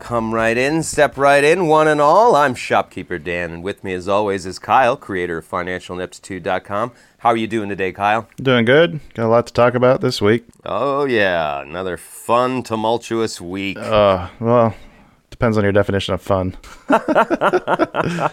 Come right in, step right in, one and all. I'm shopkeeper Dan, and with me as always is Kyle, creator of financialineptitude.com. How are you doing today, Kyle? Doing good. Got a lot to talk about this week. Oh yeah, another fun, tumultuous week. Uh, well, depends on your definition of fun. I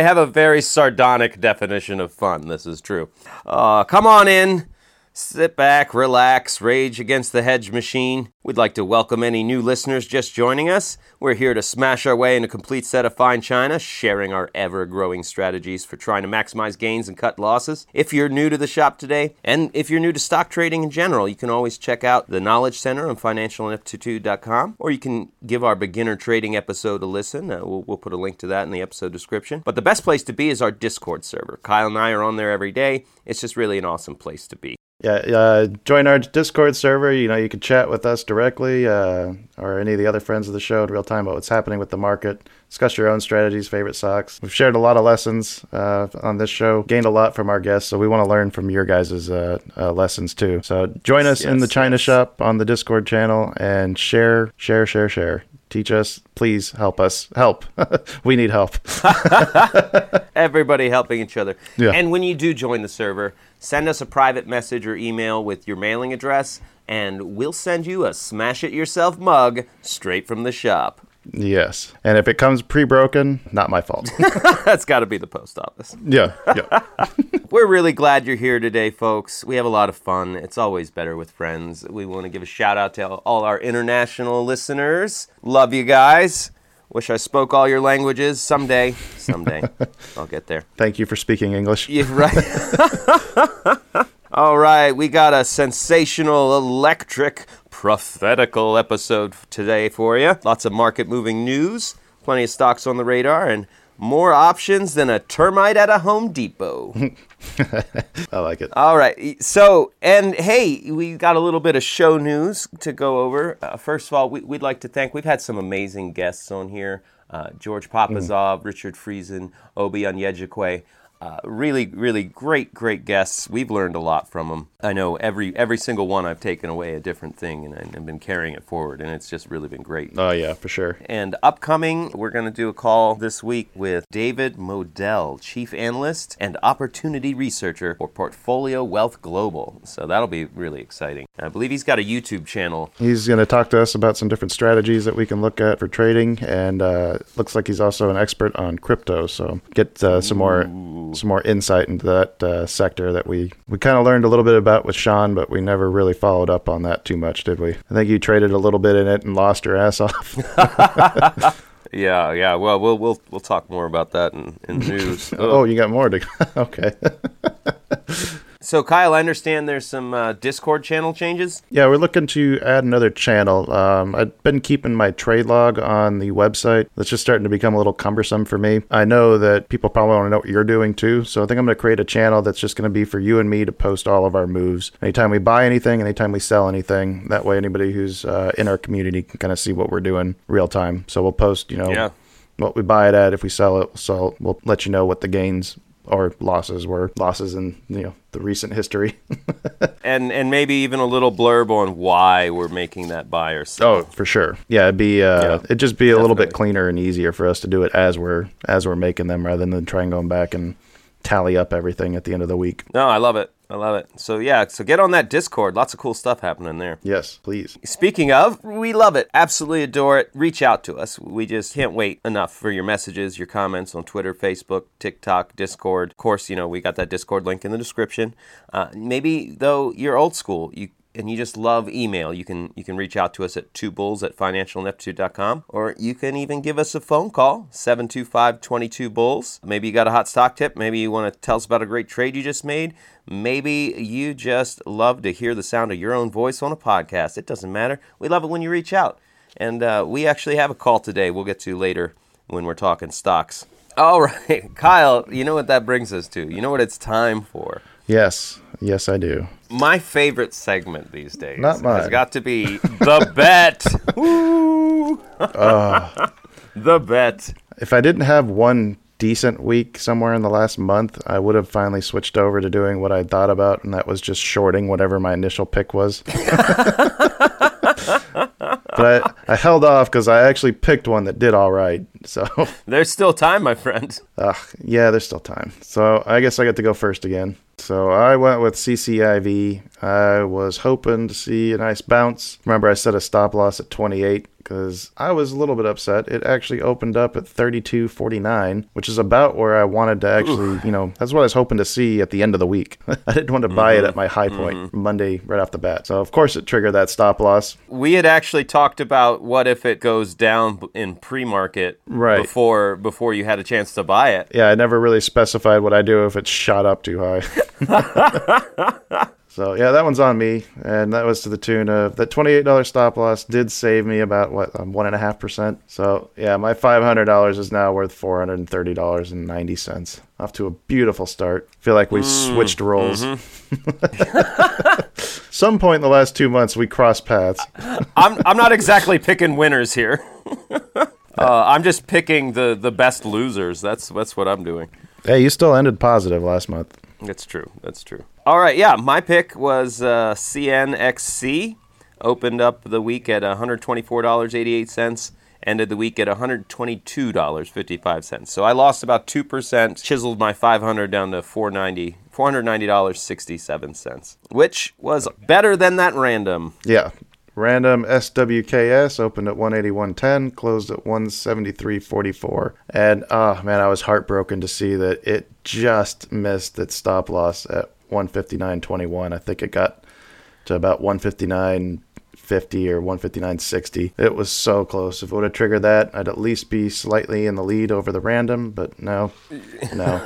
have a very sardonic definition of fun. This is true. Uh, come on in. Sit back, relax, rage against the hedge machine. We'd like to welcome any new listeners just joining us. We're here to smash our way in a complete set of fine china, sharing our ever growing strategies for trying to maximize gains and cut losses. If you're new to the shop today, and if you're new to stock trading in general, you can always check out the Knowledge Center on financialineptitude.com, or you can give our beginner trading episode a listen. Uh, we'll, we'll put a link to that in the episode description. But the best place to be is our Discord server. Kyle and I are on there every day. It's just really an awesome place to be. Yeah, uh, join our Discord server. You know, you can chat with us directly uh, or any of the other friends of the show in real time about what's happening with the market. Discuss your own strategies, favorite stocks. We've shared a lot of lessons uh, on this show, gained a lot from our guests, so we want to learn from your guys' uh, uh, lessons too. So join us in the China yes. Shop on the Discord channel and share, share, share, share. Teach us, please help us. Help. we need help. Everybody helping each other. Yeah. And when you do join the server, send us a private message or email with your mailing address, and we'll send you a smash it yourself mug straight from the shop. yes. And if it comes pre-broken, not my fault. That's got to be the post office. yeah. Yeah. We're really glad you're here today, folks. We have a lot of fun. It's always better with friends. We want to give a shout out to all our international listeners. Love you guys. Wish I spoke all your languages someday. Someday. I'll get there. Thank you for speaking English. Yeah, right. All right, we got a sensational, electric, prophetical episode today for you. Lots of market moving news, plenty of stocks on the radar, and more options than a termite at a Home Depot. I like it. All right. So, and hey, we got a little bit of show news to go over. Uh, first of all, we, we'd like to thank, we've had some amazing guests on here uh, George Papazov, Richard Friesen, Obi Onyejikwe. Uh, really, really great, great guests. We've learned a lot from them. I know every every single one I've taken away a different thing, and I've been carrying it forward, and it's just really been great. Oh yeah, for sure. And upcoming, we're going to do a call this week with David Modell, Chief Analyst and Opportunity Researcher for Portfolio Wealth Global. So that'll be really exciting. I believe he's got a YouTube channel. He's going to talk to us about some different strategies that we can look at for trading, and uh, looks like he's also an expert on crypto. So get uh, some more some more insight into that uh, sector that we we kind of learned a little bit about with Sean, but we never really followed up on that too much, did we? I think you traded a little bit in it and lost your ass off. Yeah, yeah. Well, we'll we'll we'll talk more about that in, in news. oh, you got more to okay. So, Kyle, I understand there's some uh, Discord channel changes. Yeah, we're looking to add another channel. Um, I've been keeping my trade log on the website. That's just starting to become a little cumbersome for me. I know that people probably want to know what you're doing too, so I think I'm going to create a channel that's just going to be for you and me to post all of our moves. Anytime we buy anything, anytime we sell anything, that way anybody who's uh, in our community can kind of see what we're doing real time. So we'll post, you know, Yeah. what we buy it at. If we sell it, so we'll let you know what the gains or losses were. Losses in you know the recent history. And and maybe even a little blurb on why we're making that buy or sell. Oh, for sure. Yeah, it'd be uh, Yeah, it'd just be a little bit cleaner and easier for us to do it as we're as we're making them, rather than trying going back and tally up everything at the end of the week. No, I love it. I love it. So yeah, so get on that Discord. Lots of cool stuff happening there. Yes, please. Speaking of, we love it. Absolutely adore it. Reach out to us. We just can't wait enough for your messages, your comments on Twitter, Facebook, TikTok, Discord. Of course, you know, we got that Discord link in the description. Uh, maybe, though, you're old school. You and you just love email, you can you can reach out to us at two bulls at financialineptitude.com or you can even give us a phone call 725-22 bulls. Maybe you got a hot stock tip, maybe you want to tell us about a great trade you just made. Maybe you just love to hear the sound of your own voice on a podcast. It doesn't matter. We love it when you reach out. And uh, we actually have a call today we'll get to later when we're talking stocks. All right, Kyle, you know what that brings us to? You know what it's time for? Yes, yes, I do. My favorite segment these days Not mine. has got to be the bet. Woo! the bet. If I didn't have one decent week somewhere in the last month, I would have finally switched over to doing what I thought about, and that was just shorting whatever my initial pick was. but I, I held off because I actually picked one that did all right. So, There's still time, my friend. uh, yeah, there's still time. So I guess I get to go first again. So I went with CCIV. I was hoping to see a nice bounce. Remember, I set a stop loss at 28 because I was a little bit upset. It actually opened up at 32.49, which is about where I wanted to actually, you know, that's what I was hoping to see at the end of the week. I didn't want to buy it mm-hmm. at my high point mm-hmm. Monday right off the bat. So of course it triggered that stop loss. We had actually talked about what if it goes down in pre-market Right. before before you had a chance to buy it. Yeah, I never really specified what I do if it shot up too high. so yeah, that one's on me, and that was to the tune of that twenty-eight dollar stop loss did save me about what um, one and a half percent. So yeah, my five hundred dollars is now worth four hundred and thirty dollars and ninety cents. Off to a beautiful start. Feel like we switched roles. Some point in the last two months, we crossed paths. I'm I'm not exactly picking winners here. uh, I'm just picking the the best losers. That's that's what I'm doing. Hey, you still ended positive last month. That's true. That's true. All right. Yeah, my pick was uh, CNXC. Opened up the week at $124.88. Ended the week at $122.55. So I lost about 2%, chiseled my 500 down to 490 $490.67, which was better than that random. Yeah. Random SWKS opened at 181.10, closed at 173.44. And oh man, I was heartbroken to see that it just missed its stop loss at 159.21. I think it got to about 159.50 or 159.60. It was so close. If it would have triggered that, I'd at least be slightly in the lead over the random, but no. No.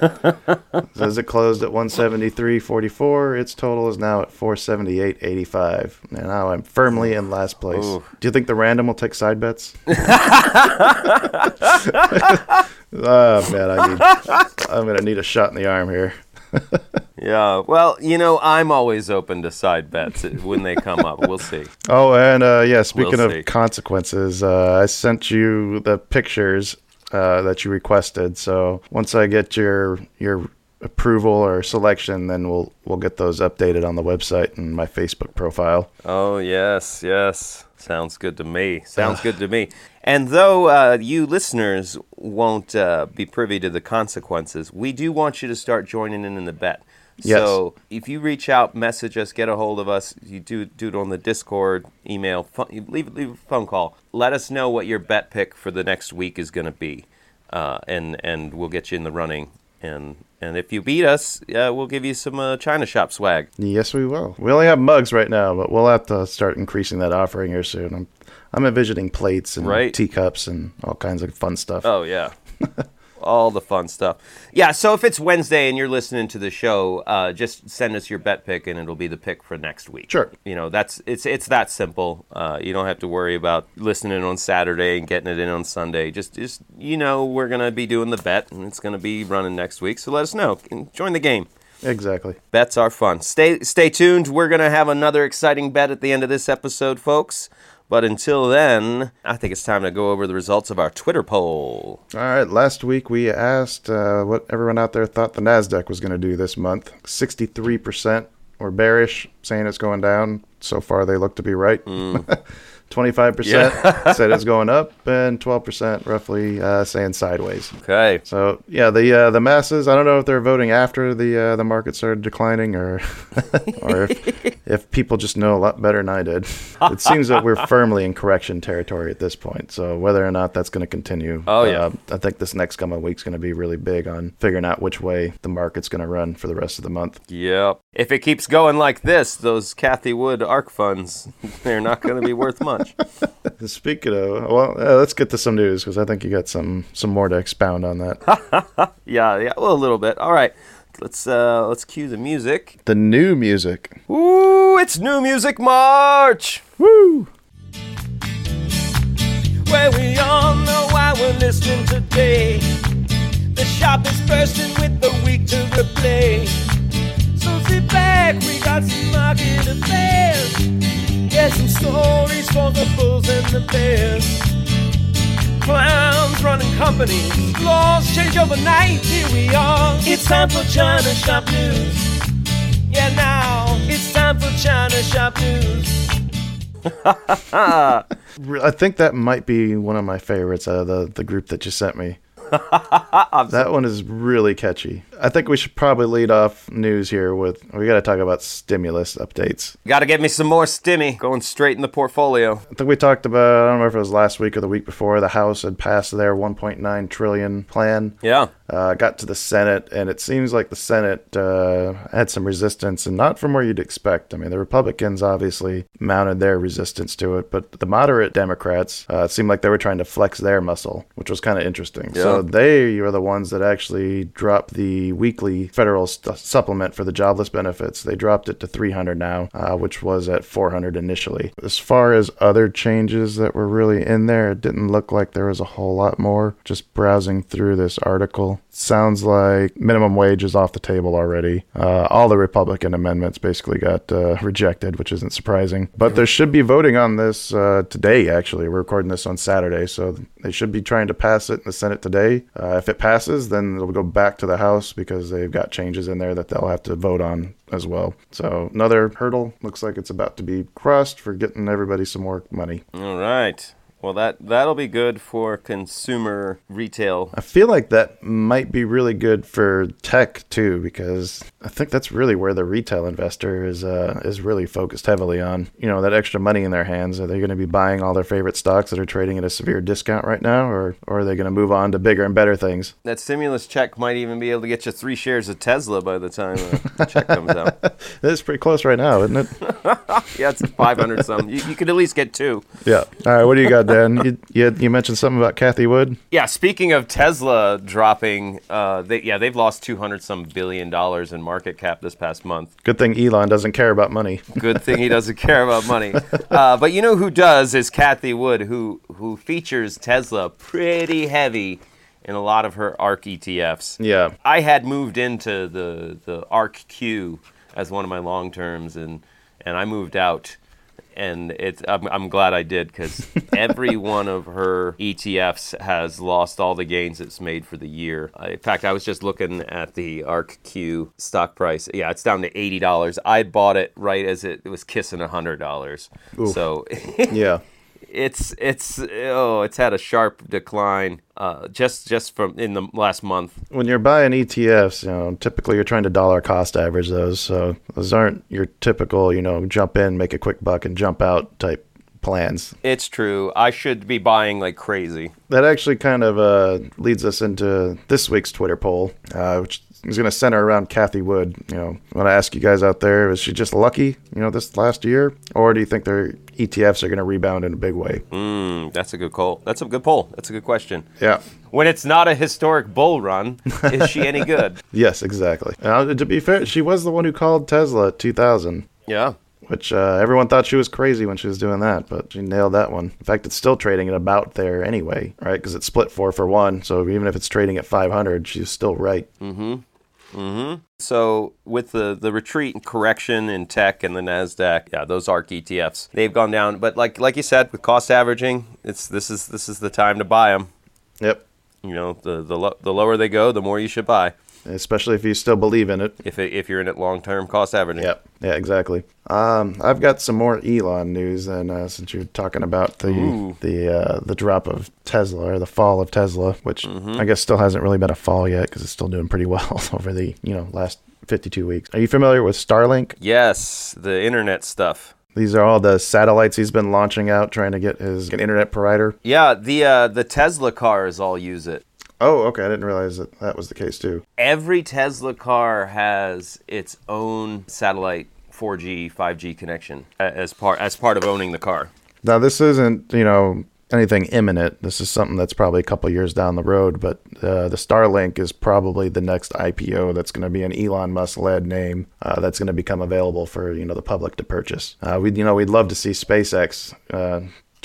As it closed at 173.44, its total is now at 478.85. And now I'm firmly in last place. Ooh. Do you think the random will take side bets? oh man, I need. I'm gonna need a shot in the arm here. Yeah, well, you know, I'm always open to side bets when they come up. We'll see. Oh, and uh, yeah, speaking We'll of see. consequences, uh, I sent you the pictures uh, that you requested. So once I get your your approval or selection, then we'll we'll get those updated on the website and my Facebook profile. Oh, yes, yes. Sounds good to me. Sounds good to me. And though uh, you listeners won't uh, be privy to the consequences, we do want you to start joining in in the bet. Yes. So if you reach out, message us, get a hold of us, you do do it on the Discord, email, phone, leave leave a phone call. Let us know what your bet pick for the next week is going to be, uh, and and we'll get you in the running. And and if you beat us, uh, we'll give you some uh, China shop swag. Yes, we will. We only have mugs right now, but we'll have to start increasing that offering here soon. I'm I'm envisioning plates and Right. teacups and all kinds of fun stuff. Oh yeah. All the fun stuff. Yeah, so if it's Wednesday and you're listening to the show, uh, just send us your bet pick and it'll be the pick for next week. Sure. You know, that's it's it's that simple. Uh, you don't have to worry about listening on Saturday and getting it in on Sunday. Just just you know, we're gonna be doing the bet and it's gonna be running next week. So let us know. And join the game. Exactly. Bets are fun. Stay stay tuned. We're gonna have another exciting bet at the end of this episode, folks. But until then, I think it's time to go over the results of our Twitter poll. All right. Last week we asked uh, what everyone out there thought the Nasdaq was going to do this month. Sixty-three percent were bearish, saying it's going down. So far, they look to be right. 25% said it's going up, and 12% roughly uh, saying sideways. Okay. So yeah, the uh, the masses. I don't know if they're voting after the uh, the market started declining, or or if, if people just know a lot better than I did. It seems that we're firmly in correction territory at this point. So whether or not that's going to continue, Oh, yeah. uh, I think this next coming week's going to be really big on figuring out which way the market's going to run for the rest of the month. Yep. If it keeps going like this, those Cathie Wood ARK funds, they're not going to be worth much. Speaking of, well, uh, let's get to some news because I think you got some some more to expound on that. Yeah, yeah, well, a little bit. All right. Let's uh let's cue the music. the new music. Ooh, it's New Music March. Woo! where we all know why we're listening today. The shop is bursting with the week to replay. So sit back, we got some market affairs. Get some stories for the bulls and the bears. Clowns running companies, laws change overnight. Here we are. It's time for China Shop News. Yeah, now it's time for China Shop News. Re- I think that might be one of my favorites out of the, the group that you sent me. that one is really catchy. I think we should probably lead off news here with we got to talk about stimulus updates. Got to get me some more stimmy going straight in the portfolio. I think we talked about I don't know if it was last week or the week before the House had passed their 1.9 trillion plan. Yeah. Uh, got to the Senate, and it seems like the Senate uh, had some resistance, and not from where you'd expect. I mean, the Republicans obviously mounted their resistance to it, but the moderate Democrats uh, seemed like they were trying to flex their muscle, which was kind of interesting. So they are the ones that actually dropped the weekly federal st- supplement for the jobless benefits. They dropped it to 300 now, uh, which was at 400 initially. As far as other changes that were really in there, it didn't look like there was a whole lot more. Just browsing through this article, sounds like minimum wage is off the table already. Uh, all the Republican amendments basically got uh, rejected, which isn't surprising. But there should be voting on this uh, today, actually. We're recording this on Saturday, so they should be trying to pass it in the Senate today. Uh, if it passes, then it'll go back to the House because they've got changes in there that they'll have to vote on as well. So another hurdle looks like it's about to be crossed for getting everybody some more money. All right. Well, that that'll be good for consumer retail. I feel like that might be really good for tech too, because I think that's really where the retail investor is uh, is really focused heavily on. You know, that extra money in their hands. Are they going to be buying all their favorite stocks that are trading at a severe discount right now, or or are they going to move on to bigger and better things? That stimulus check might even be able to get you three shares of Tesla by the time the check comes out. It's pretty close right now, isn't it? Yeah, it's 500 something. You, you could at least get two. yeah. All right. What do you got, Dan? You you, you mentioned something about Cathie Wood. Yeah, speaking of Tesla dropping, uh, they, yeah, they've lost 200 some billion dollars in market cap this past month. Good thing Elon doesn't care about money. Good thing he doesn't care about money. Uh, but you know who does is Cathie Wood, who who features Tesla pretty heavy in a lot of her ARK ETFs. Yeah. I had moved into the the ARKQ as one of my long terms, and and I moved out. And it's I'm, I'm glad I did because every one of her ETFs has lost all the gains it's made for the year. In fact, I was just looking at the ARKQ stock price. Yeah, it's down to eighty dollars. I bought it right as it, it was kissing hundred dollars. So Yeah. it's it's oh it's had a sharp decline uh, just just from in the last month. when you're buying ETFs, you know, typically you're trying to dollar cost average those. So those aren't your typical, you know, jump in, make a quick buck, and jump out type plans. It's true. I should be buying like crazy. That actually kind of uh, leads us into this week's Twitter poll, uh, which is going to center around Cathie Wood. You know, I want to ask you guys out there: is she just lucky, you know, this last year, or do you think their ETFs are going to rebound in a big way? Mm, that's a good call. That's a good poll. That's a good question. Yeah. When it's not a historic bull run, is she any good? Yes, exactly. Now, to be fair, she was the one who called Tesla at 2000. Yeah. Which uh, everyone thought she was crazy when she was doing that, but she nailed that one. In fact, it's still trading at about there anyway, right? Because it's split four for one. So even if it's trading at 500, she's still right. Mm-hmm. Mm-hmm. So with the the retreat and correction in tech and the Nasdaq, yeah, those ARK ETFs, they've gone down. But like like you said, with cost averaging, it's this is this is the time to buy them. Yep. You know, the the lo- the lower they go, the more you should buy. Especially if you still believe in it. If it, if you're in it long term, cost averaging. Yep. Yeah, exactly. Um, I've got some more Elon news, and uh, since you're talking about the Ooh. the uh, the drop of Tesla or the fall of Tesla, which Mm-hmm. I guess still hasn't really been a fall yet because it's still doing pretty well over the you know last 52 weeks. Are you familiar with Starlink? Yes, the internet stuff. These are all the satellites he's been launching out, trying to get his an internet provider. Yeah, the uh, the Tesla cars all use it. Oh, okay. I didn't realize that that was the case too. Every Tesla car has its own satellite 4G, 5G connection as part as part of owning the car. Now, this isn't, you know, anything imminent. This is something that's probably a couple years down the road, but uh, the Starlink is probably the next IPO that's going to be an Elon Musk led name uh, that's going to become available for, you know, the public to purchase. Uh, we, you know, we'd love to see SpaceX.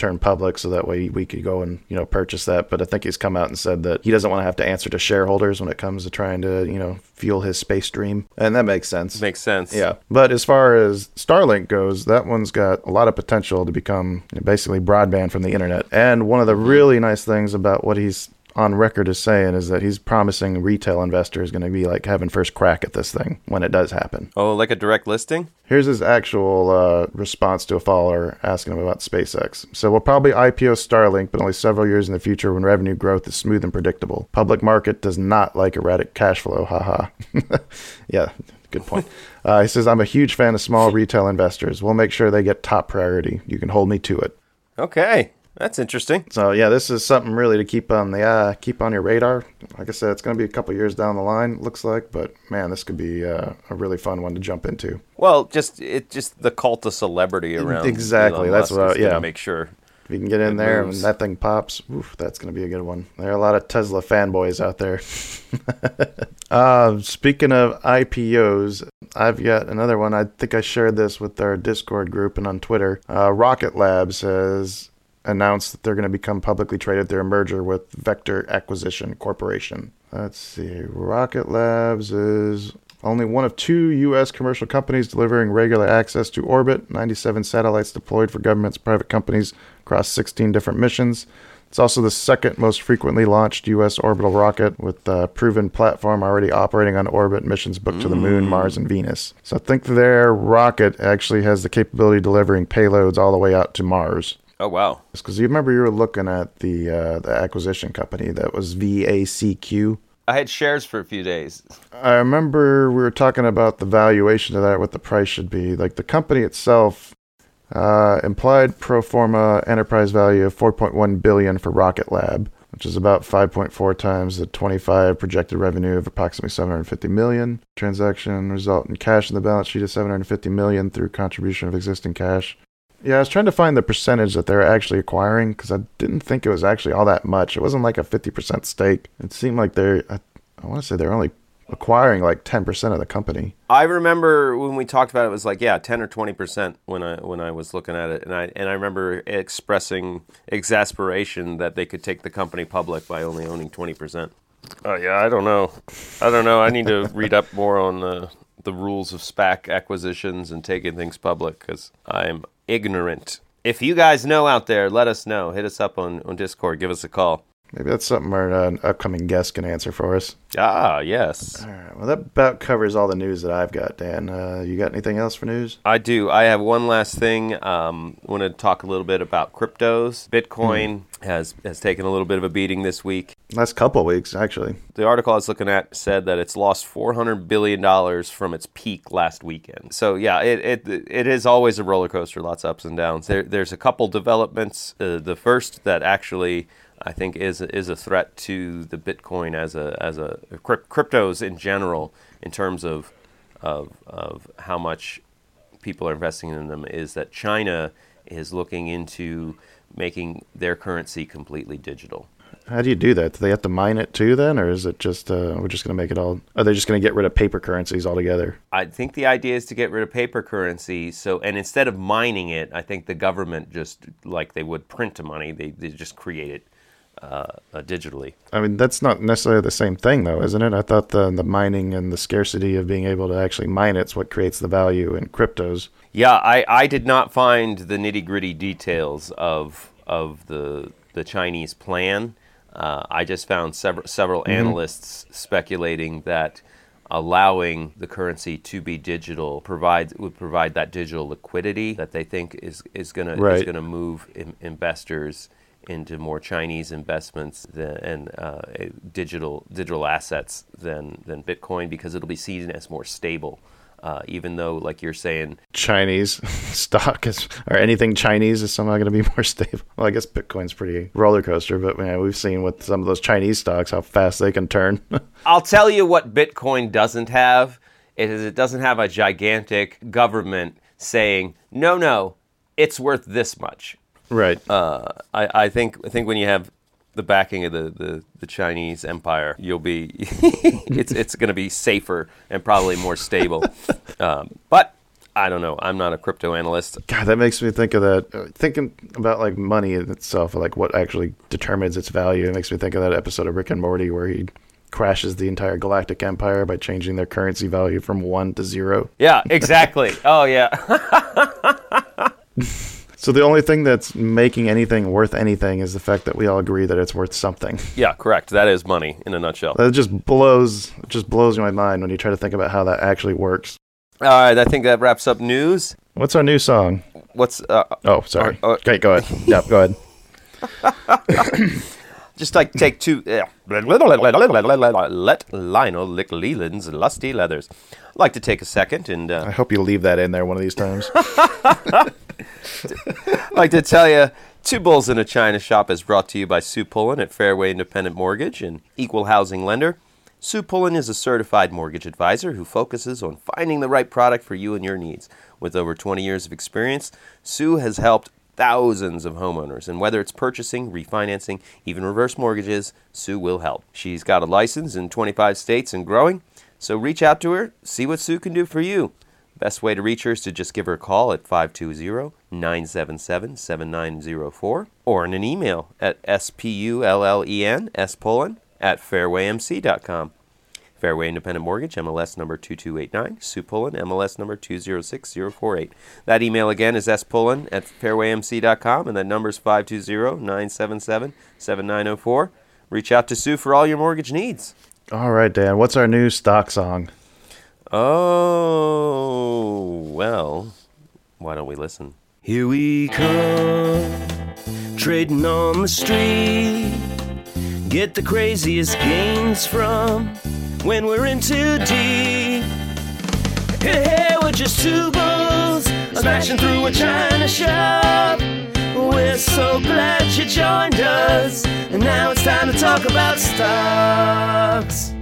Turn public so that way we could go and you know purchase that but i think he's come out and said that he doesn't want to have to answer to shareholders when it comes to trying to you know fuel his space dream and that makes sense Makes sense. yeah. But as far as Starlink goes, that one's got a lot of potential to become basically broadband from the internet. And one of the really nice things about what he's on record as saying is that he's promising retail investors going to be like having first crack at this thing when it does happen. Oh, like a direct listing? Here's his actual uh, response to a follower asking him about SpaceX. So we'll probably IPO Starlink, but only several years in the future when revenue growth is smooth and predictable. Public market does not like erratic cash flow. Haha. yeah, good point. Uh, he says I'm a huge fan of small retail investors. We'll make sure they get top priority. You can hold me to it. Okay, that's interesting. So yeah, this is something really to keep on the uh, keep on your radar. Like I said, it's going to be a couple years down the line, looks like, but man, this could be uh, a really fun one to jump into. Well, just it just the cult of celebrity around. Exactly, Elon that's Musk what I- yeah. Make sure. If you can get in there moves. and that thing pops, oof, that's going to be a good one. There are a lot of Tesla fanboys out there. uh, speaking of IPOs, I've got another one. I think I shared this with our Discord group and on Twitter. Uh, Rocket Labs has announced that they're going to become publicly traded through a merger with Vector Acquisition Corporation. Let's see. Rocket Labs is only one of two U.S. commercial companies delivering regular access to orbit, 97 satellites deployed for governments, private companies across 16 different missions. It's also the second most frequently launched U.S. orbital rocket with a proven platform already operating on orbit missions booked to the moon, mm. Mars, and Venus. So I think their rocket actually has the capability of delivering payloads all the way out to Mars. Oh wow. Because you remember you were looking at the uh, the acquisition company that was VACQ. I had shares for a few days. I remember we were talking about the valuation of that, what the price should be. Like the company itself, uh, implied pro forma enterprise value of 4.1 billion for Rocket Lab, which is about 5.4 times the 25 projected revenue of approximately 750 million. Transaction result in cash in the balance sheet of 750 million through contribution of existing cash. Yeah, I was trying to find the percentage that they're actually acquiring because I didn't think it was actually all that much. It wasn't like a 50% stake. It seemed like they're, I, I want to say they're only acquiring like 10% of the company. I remember when we talked about it, it was like yeah, ten or twenty percent when I when I was looking at it, and I and I remember expressing exasperation that they could take the company public by only owning twenty percent. Oh yeah, I don't know, I don't know. I need to read up more on the the rules of SPAC acquisitions and taking things public because I'm ignorant. If you guys know out there, let us know. Hit us up on, on Discord. Give us a call. Maybe that's something our uh, upcoming guest can answer for us. Ah, yes. All right. Well, that about covers all the news that I've got, Dan. Uh, you got anything else for news? I do. I have one last thing. Um, I want to talk a little bit about cryptos. Bitcoin has has taken a little bit of a beating this week. Last couple weeks, actually. The article I was looking at said that it's lost 400 billion dollars from its peak last weekend. So yeah, it it, it is always a roller coaster, lots of ups and downs. There, there's a couple developments. Uh, the first that actually I think is is a threat to the Bitcoin as a as a cryptos in general in terms of of of how much people are investing in them is that China is looking into making their currency completely digital. How do you do that? Do they have to mine it too, then, or is it just uh, we're just going to make it all? Are they just going to get rid of paper currencies altogether? I think the idea is to get rid of paper currency. So, and instead of mining it, I think the government just like they would print the money, they, they just create it uh, uh, digitally. I mean, that's not necessarily the same thing, though, isn't it? I thought the the mining and the scarcity of being able to actually mine it's what creates the value in cryptos. Yeah, I, I did not find the nitty gritty details of of the the Chinese plan. Uh, I just found several several Mm-hmm. analysts speculating that allowing the currency to be digital provide would provide that digital liquidity that they think is is going Right. going to move in, investors into more Chinese investments than, and uh, digital digital assets than than Bitcoin because it'll be seen as more stable. Uh, even though, like you're saying, Chinese stock is or anything Chinese is somehow going to be more stable. Well, I guess Bitcoin's pretty roller coaster, but man, we've seen with some of those Chinese stocks how fast they can turn. I'll tell you what Bitcoin doesn't have. It is it doesn't have a gigantic government saying, no, no, it's worth this much. Right. Uh, I, I think I think when you have the backing of the, the, the Chinese empire, you'll be it's it's going to be safer and probably more stable. um, but I don't know. I'm not a crypto analyst. God, that makes me think of that. uh, Thinking about like money in itself, like what actually determines its value. It makes me think of that episode of Rick and Morty where he crashes the entire galactic empire by changing their currency value from one to zero. Yeah, exactly. oh yeah. So the only thing that's making anything worth anything is the fact that we all agree that it's worth something. yeah, correct. That is money in a nutshell. That just blows, just blows my mind when you try to think about how that actually works. All right, I think that wraps up news. What's our new song? What's uh, Oh, sorry. Uh, uh, okay, go ahead. Yep, go ahead. Just like take two. Uh, let Lionel lick Leland's lusty leathers. I'd like to take a second and I uh, hope you leave that in there one of these times. Like to tell you Two Bulls in a China Shop is brought to you by Sue Pullen at Fairway Independent Mortgage and Equal Housing Lender. Sue Pullen is a certified mortgage advisor who focuses on finding the right product for you and your needs. With over 20 years of experience, Sue has helped thousands of homeowners, and whether it's purchasing, refinancing, even reverse mortgages, Sue will help. She's got a license in 25 states and growing, so reach out to her, see what Sue can do for you. Best way to reach her is to just give her a call at 520 977 7904 or in an email at spullen, spullen, at fairwaymc.com. Fairway Independent Mortgage, MLS number 2289. Sue Pullen, MLS number 206048. That email again is spullen at fairwaymc.com, and that number is 520 977 7904. Reach out to Sue for all your mortgage needs. All right, Dan. What's our new stock song? Oh, well, why don't we listen? Here we come, trading on the street. Get the craziest gains from when we're in too deep. Hey, hey, we're just two bulls smashing through a china shop. We're so glad you joined us, and now it's time to talk about stocks.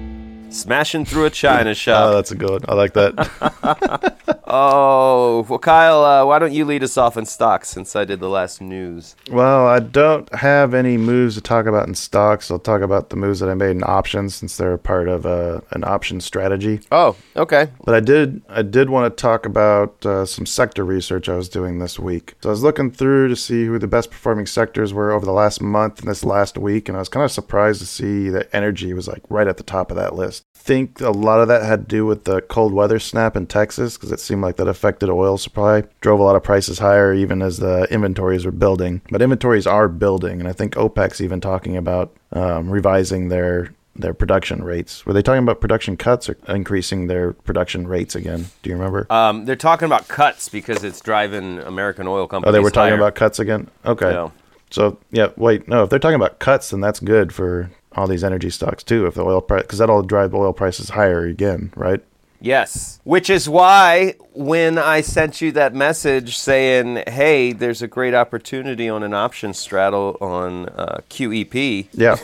Smashing through a china Oh, shop. that's a good one. I like that. Oh, well, Kyle, uh, why don't you lead us off in stocks since I did the last news? well, I don't have any moves to talk about in stocks. I'll talk about the moves that I made in options since they're part of uh, an option strategy. Oh, okay. But I did I did want to talk about uh, some sector research I was doing this week. So I was looking through to see who the best performing sectors were over the last month and this last week, and I was kind of surprised to see that energy was like right at the top of that list. Think a lot of that had to do with the cold weather snap in Texas because it seemed like that affected oil supply, drove a lot of prices higher even as the inventories were building. But inventories are building, and I think OPEC's even talking about um, revising their their production rates. Were they talking about production cuts or increasing their production rates again? Do you remember? Um, they're talking about cuts because it's driving American oil companies. oh, they were talking higher. about cuts again? Okay. Yeah. So, yeah, wait, no, if they're talking about cuts, then that's good for all these energy stocks too. If the oil price, because that'll drive oil prices higher again, right? Yes. Which is why when I sent you that message saying, hey, there's a great opportunity on an option straddle on uh, QEP, Yeah.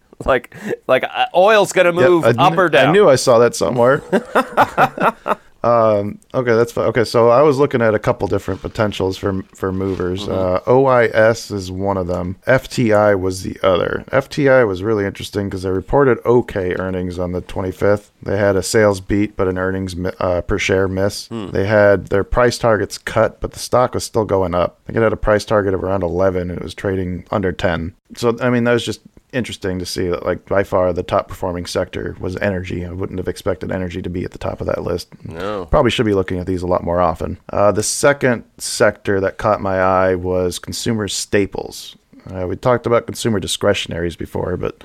like, like uh, oil's going to Yeah, move I up or down. I knew I saw that somewhere. um, okay, that's fine. Okay, so I was looking at a couple different potentials for for movers. Uh, OIS is one of them. FTI was the other. FTI was really interesting because they reported okay earnings on the 25th. They had a sales beat, but an earnings uh, per share miss. They had their price targets cut, but the stock was still going up. I think it had a price target of around 11, and it was trading under 10. So I mean, that was just interesting to see that like by far the top performing sector was energy. I wouldn't have expected energy to be at the top of that list. No. Probably should be looking at these a lot more often. Uh, the second sector that caught my eye was consumer staples. Uh, we talked about consumer discretionaries before, but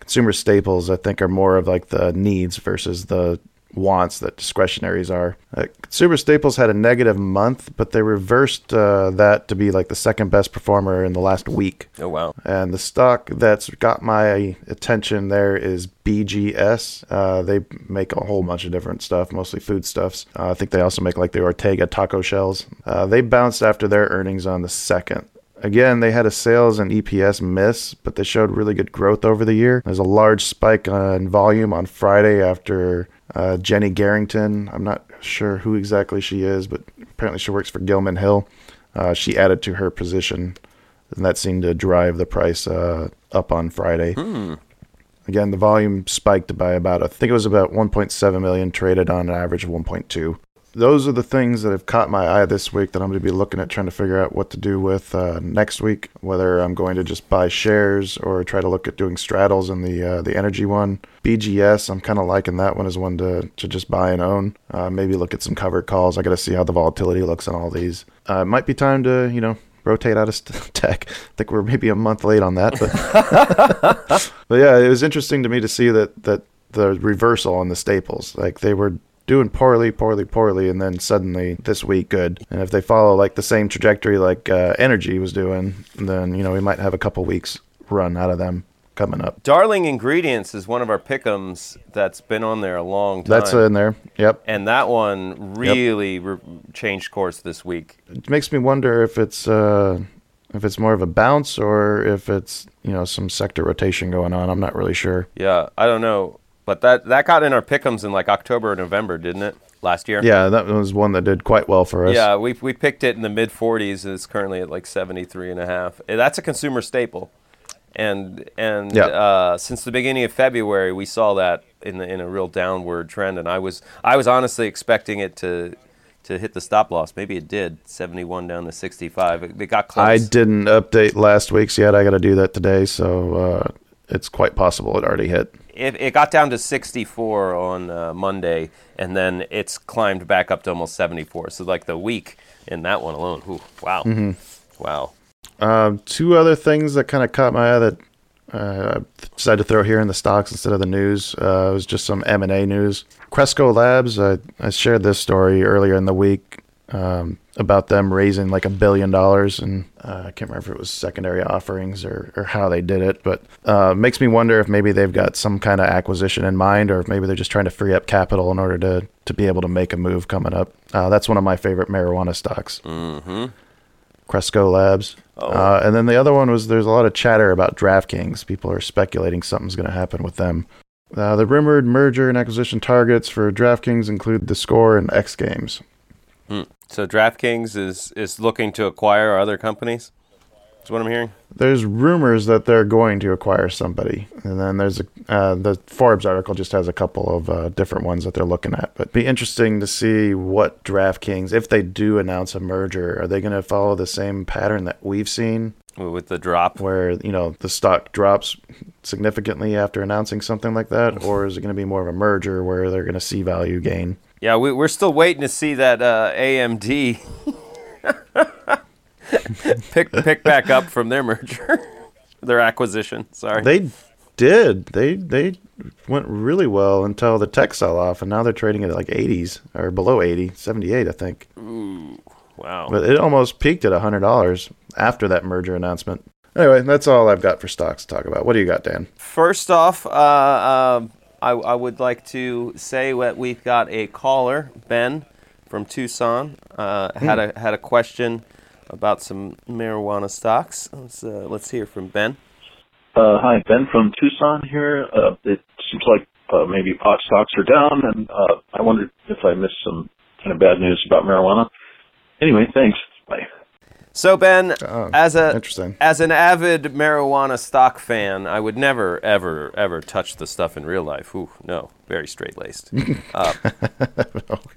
consumer staples, I think, are more of like the needs versus the wants that discretionaries are. Uh, consumer staples had a negative month, but they reversed uh, that to be like the second best performer in the last week. Oh wow. And the stock that's got my attention there is BGS. Uh, they make a whole bunch of different stuff, mostly foodstuffs. Uh, I think they also make like the Ortega taco shells. Uh, they bounced after their earnings on the second. Again, they had a sales and EPS miss, but they showed really good growth over the year. There's a large spike in volume on Friday after uh, Jenny Garrington. I'm not sure who exactly she is, but apparently she works for Gilman Hill. Uh, she added to her position, and that seemed to drive the price uh, up on Friday. Again, the volume spiked by about, I think it was about 1.7 million traded on an average of 1.2. Those are the things that have caught my eye this week that I'm going to be looking at trying to figure out what to do with uh, next week. Whether I'm going to just buy shares or try to look at doing straddles in the uh, the energy one. BGS, I'm kind of liking that one as one to, to just buy and own. Uh, maybe look at some covered calls. I got to see how the volatility looks on all these. Uh, it might be time to you know rotate out of tech. I think we're maybe a month late on that, but but yeah, it was interesting to me to see that that the reversal on the staples, like they were doing poorly, poorly, poorly, and then suddenly this week good. And if they follow like the same trajectory like uh, energy was doing, then you know we might have a couple weeks run out of them coming up. Darling Ingredients is one of our pickums that's been on there a long time. That's in there. Yep. and that one really re- changed course this week. It makes me wonder if it's uh, if it's more of a bounce or if it's you know some sector rotation going on. I'm not really sure. Yeah, I don't know, but that that got in our pickums in like October or November, didn't it? Last year. Yeah, that was one that did quite well for us. Yeah, we we picked it in the mid 40s. and It's currently at like 73 and a half. Eh, That's a consumer staple. And and Yeah. uh, since the beginning of February, we saw that in the, in a real downward trend. And I was I was honestly expecting it to to hit the stop loss. Maybe it did. 71 down to 65. It, it got close. I didn't update last week's yet. I got to do that today, so uh, it's quite possible it already hit. It, it got down to 64 on uh, Monday, and then it's climbed back up to almost 74. So like the week in that one alone, whew, wow, wow. Um, two other things that kind of caught my eye that uh, I decided to throw here in the stocks instead of the news uh, was just some M and A news. Cresco Labs. I, I shared this story earlier in the week um, about them raising like a billion dollars, and uh, I can't remember if it was secondary offerings or, or how they did it, but uh, makes me wonder if maybe they've got some kind of acquisition in mind, or if maybe they're just trying to free up capital in order to to be able to make a move coming up. Uh, that's one of my favorite marijuana stocks. Mm-hmm. Cresco Labs. Uh, and then the other one was there's a lot of chatter about DraftKings. People are speculating something's going to happen with them. Uh, the rumored merger and acquisition targets for DraftKings include the Score and X Games. So DraftKings is is looking to acquire other companies. That's what I'm hearing. There's rumors that they're going to acquire somebody, and then there's a uh, the Forbes article just has a couple of uh, different ones that they're looking at. But be interesting to see what DraftKings, if they do announce a merger, are they going to follow the same pattern that we've seen, With the drop, where you know the stock drops significantly after announcing something like that, or is it going to be more of a merger where they're going to see value gain? Yeah, we, we're still waiting to see that uh, AMD pick pick back up from their merger, their acquisition. Sorry. They did. They they went really well until the tech sell off, and now they're trading at like 80s or below 80, 78, I think. Ooh, wow. But it almost peaked at $100 after that merger announcement. Anyway, that's all I've got for stocks to talk about. What do you got, Dan? First off, uh, uh, I, I would like to say that we've got a caller, Ben from Tucson, uh, had a had a question about some marijuana stocks. Let's uh, let's hear from Ben. Uh, hi, Ben from Tucson here. Uh, it seems like uh, maybe pot stocks are down, and uh, I wondered if I missed some kind of bad news about marijuana. Anyway, thanks. Bye. So Ben, Oh, as a interesting. as an avid marijuana stock fan, I would never ever ever touch the stuff in real life. Ooh, no, very straight laced. uh,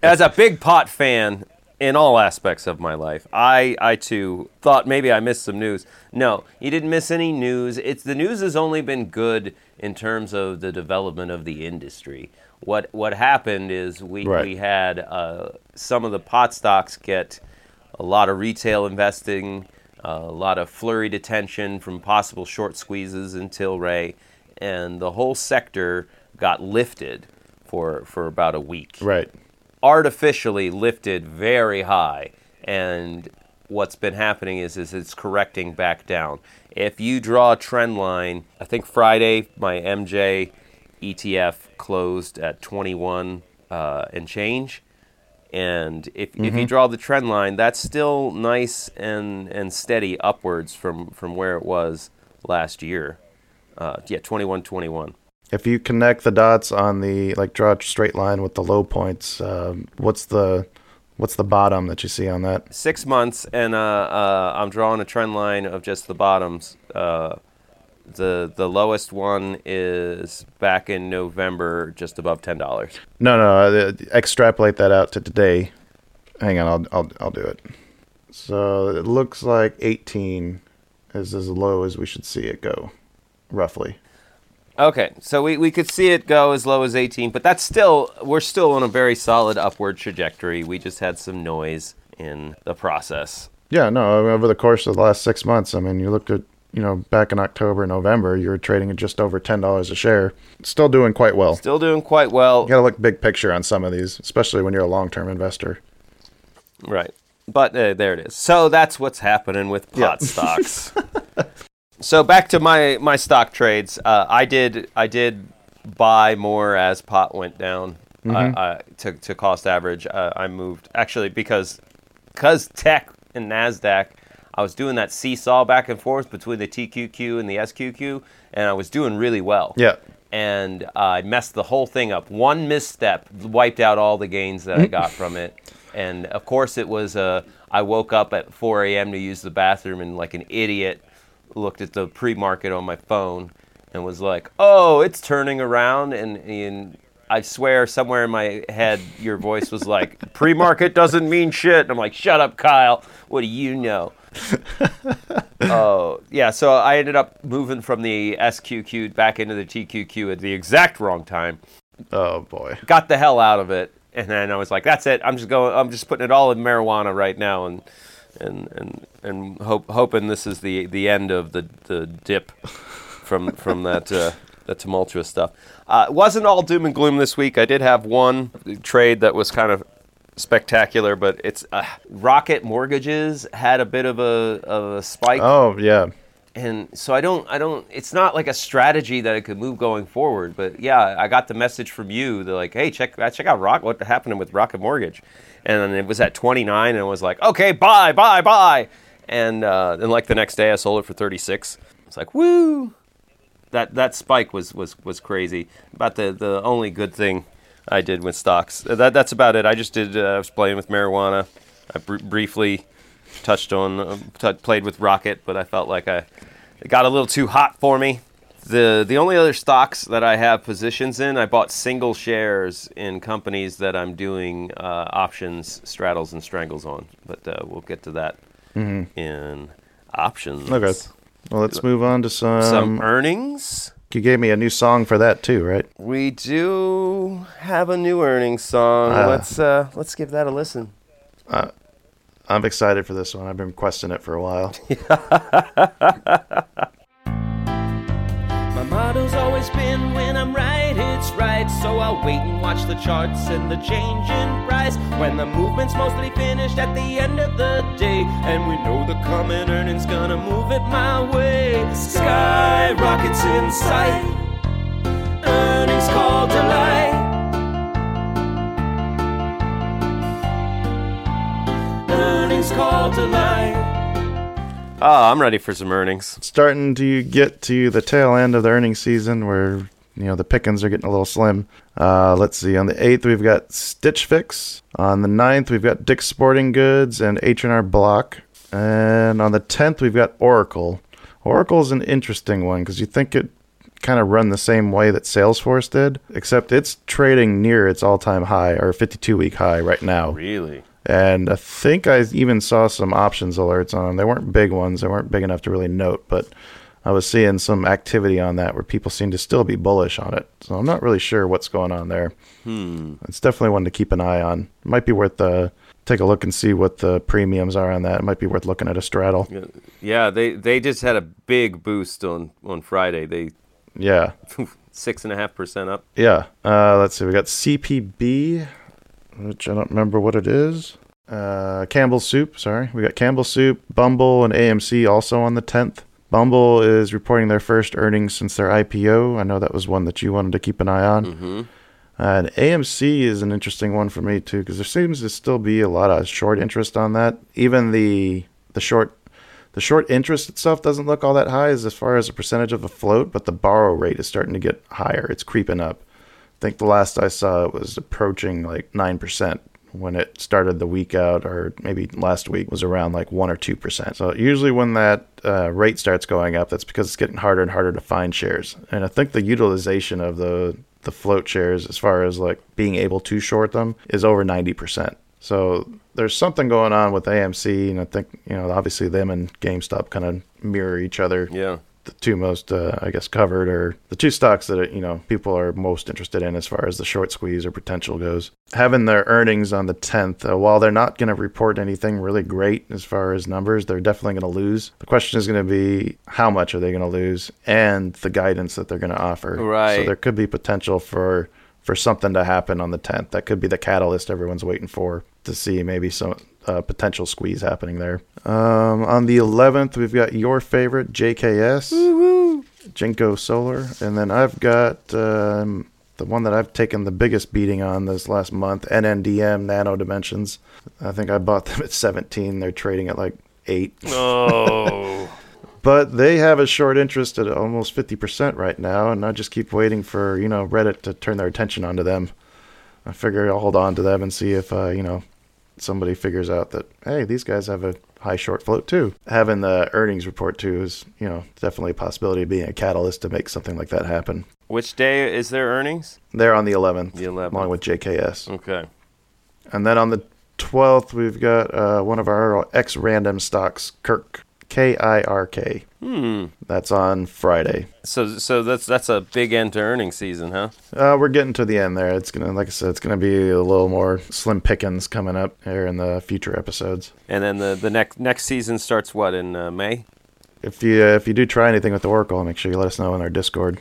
as a big pot fan in all aspects of my life, I I too thought maybe I missed some news. No, you didn't miss any news. It's the news has only been good in terms of the development of the industry. What what happened is we Right. we had uh, some of the pot stocks get a lot of retail investing. a lot of flurry attention from possible short squeezes in Tilray, and the whole sector got lifted for for about a week Right. artificially lifted very high and what's been happening is, is it's correcting back down if you draw a trend line i think friday my mj etf closed at 21 uh, and change and if, if you draw the trend line that's still nice and, and steady upwards from, from where it was last year uh, yeah 21 21 If you connect the dots on the like draw a straight line with the low points, um, what's the what's the bottom that you see on that? six months, and uh, uh, I'm drawing a trend line of just the bottoms. The the lowest one is back in November, just above ten dollars. No, no, uh, extrapolate that out to today. Hang on, I'll I'll I'll do it. So it looks like 18 is as low as we should see it go, roughly. Okay, so we, we could see it go as low as 18, but that's still we're still on a very solid upward trajectory. We just had some noise in the process. Yeah, no, over the course of the last six months, I mean, you look at, you know, back in October, November, you were trading at just over $10 a share. Still doing quite well. Still doing quite well. You got to look big picture on some of these, especially when you're a long term investor. Right. But uh, there it is. So that's what's happening with pot stocks. so back to my my stock trades. Uh, I did I did buy more as pot went down I, I, to to cost average. Uh, I moved actually because because tech and Nasdaq. I was doing that seesaw back and forth between the TQQ and the SQQ, and I was doing really well Yeah. and I messed the whole thing up. One misstep wiped out all the gains that I got from it. And of course, it was uh, I woke up at 4 a.m. to use the bathroom and, like an idiot, looked at the pre market on my phone and was like, oh, it's turning around. And, and I swear, somewhere in my head, your voice was like, pre market doesn't mean shit. And I'm like, shut up, Kyle. What do you know? Oh, yeah. So I ended up moving from the SQQ back into the TQQ at the exact wrong time. Oh, boy. Got the hell out of it, and then I was like, "That's it. I'm just going. I'm just putting it all in marijuana right now, and and and and hope, hoping this is the the end of the the dip from from that uh, that tumultuous stuff. Uh, it wasn't all doom and gloom this week. I did have one trade that was kind of spectacular, but it's uh, Rocket Mortgages had a bit of a of a spike Oh, yeah. and so I don't, I don't. It's not like a strategy that it could move going forward. But yeah, I got the message from you. They're like, "Hey, check, check out Rock. What happened with Rocket Mortgage?" And it was at 29, and it was like, "Okay, buy, buy, buy." And uh, then like the next day, I sold it for 36. It's like, woo! That that spike was was was crazy. About the the only good thing I did with stocks. Uh, That that's about it. I just did. Uh, I was playing with marijuana. I br- briefly touched on uh, t- played with rocket but i felt like i it got a little too hot for me the the only other stocks that i have positions in i bought single shares in companies that i'm doing uh, options straddles and strangles on but uh, we'll get to that in options Okay. Well, let's move on to some. some earnings you gave me a new song for that, too, right? we do have a new earnings song Ah. let's uh let's give that a listen I'm excited for this one. I've been requesting it for a while. My motto's always been when I'm right, it's right. So I'll wait and watch the charts and the change in price. When the movement's mostly finished at the end of the day. And we know the coming earnings gonna move it my way. Sky rockets in sight. Earnings call delight. Earnings call delight. oh ah, i'm ready for some earnings starting to get to the tail end of the earnings season where you know the pickings are getting a little slim. Uh, let's see. On the eighth, we've got Stitch Fix. On the 9th, we've got Dick's Sporting Goods and H and R Block. And on the tenth, we've got Oracle. Oracle's an interesting one because you think it kind of run the same way that Salesforce did, except it's trading near its all-time high or 52-week high right now. really And I think I even saw some options alerts on them. They weren't big ones. They weren't big enough to really note, but I was seeing some activity on that where people seem to still be bullish on it. So I'm not really sure what's going on there. Hmm. It's definitely one to keep an eye on. Might be worth uh, take a look and see what the premiums are on that. It might be worth looking at a straddle. Yeah, they they just had a big boost on on Friday. They Yeah. six and a half percent up. Yeah. Uh, let's see. We got CPB, which I don't remember what it is. Uh, Campbell's Soup. Sorry. We got Campbell's Soup, Bumble, and AMC also on the 10th. Bumble is reporting their first earnings since their IPO. I know that was one that you wanted to keep an eye on. Mm-hmm. And AMC is an interesting one for me too, because there seems to still be a lot of short interest on that. Even the the short the short interest itself doesn't look all that high as, as far as a percentage of the float, but the borrow rate is starting to get higher. It's creeping up. I think the last I saw it was approaching like nine percent when it started the week out, or maybe last week was around like one or two percent. So usually when that uh, rate starts going up, that's because it's getting harder and harder to find shares. And I think the utilization of the the float shares, as far as like being able to short them, is over ninety percent. So there's something going on with AMC, and I think you know obviously them and GameStop kind of mirror each other Yeah. The two most, uh, I guess, covered or the two stocks that you know people are most interested in as far as the short squeeze or potential goes. Having their earnings on the 10th, uh, while they're not going to report anything really great as far as numbers, they're definitely going to lose. The question is going to be how much are they going to lose and the guidance that they're going to offer. Right. So there could be potential for for something to happen on the 10th. That could be the catalyst everyone's waiting for to see maybe some uh, potential squeeze happening there. Um, on the 11th, we've got your favorite JKS, Jinko Solar, and then I've got um, the one that I've taken the biggest beating on this last month, NNDM Nano Dimensions. I think I bought them at 17. They're trading at like eight. Oh. But they have a short interest at almost 50% right now, and I just keep waiting for, you know, Reddit to turn their attention onto them. I figure I'll hold on to them and see if, uh, you know, somebody figures out that, hey, these guys have a high short float too. Having the earnings report too is, you know, definitely a possibility of being a catalyst to make something like that happen. Which day is their earnings? They're on the 11th, The 11th. along with JKS. Okay. And then on the 12th, we've got uh, one of our ex random stocks, Kirk, K I R K. Hmm. That's on Friday. So so that's that's a big end to earnings season, huh? Uh, we're getting to the end there. It's gonna, like I said, it's gonna be a little more slim pickings coming up here in the future episodes. And then the the next next season starts what in uh, May? If you uh, if you do try anything with Oracle, make sure you let us know in our Discord.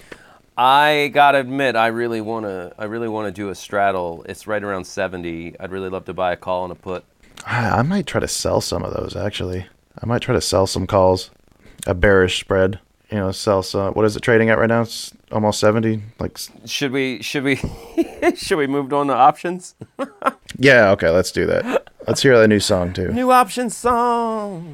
I gotta admit, I really wanna I really wanna do a straddle. It's right around seventy. I'd really love to buy a call and a put. I, I might try to sell some of those actually. I might try to sell some calls, a bearish spread. You know, sell some. What is it trading at right now? It's almost seventy. Like, Should we should we should we move on to options? yeah, okay, let's do that. Let's hear that new song too. New options song.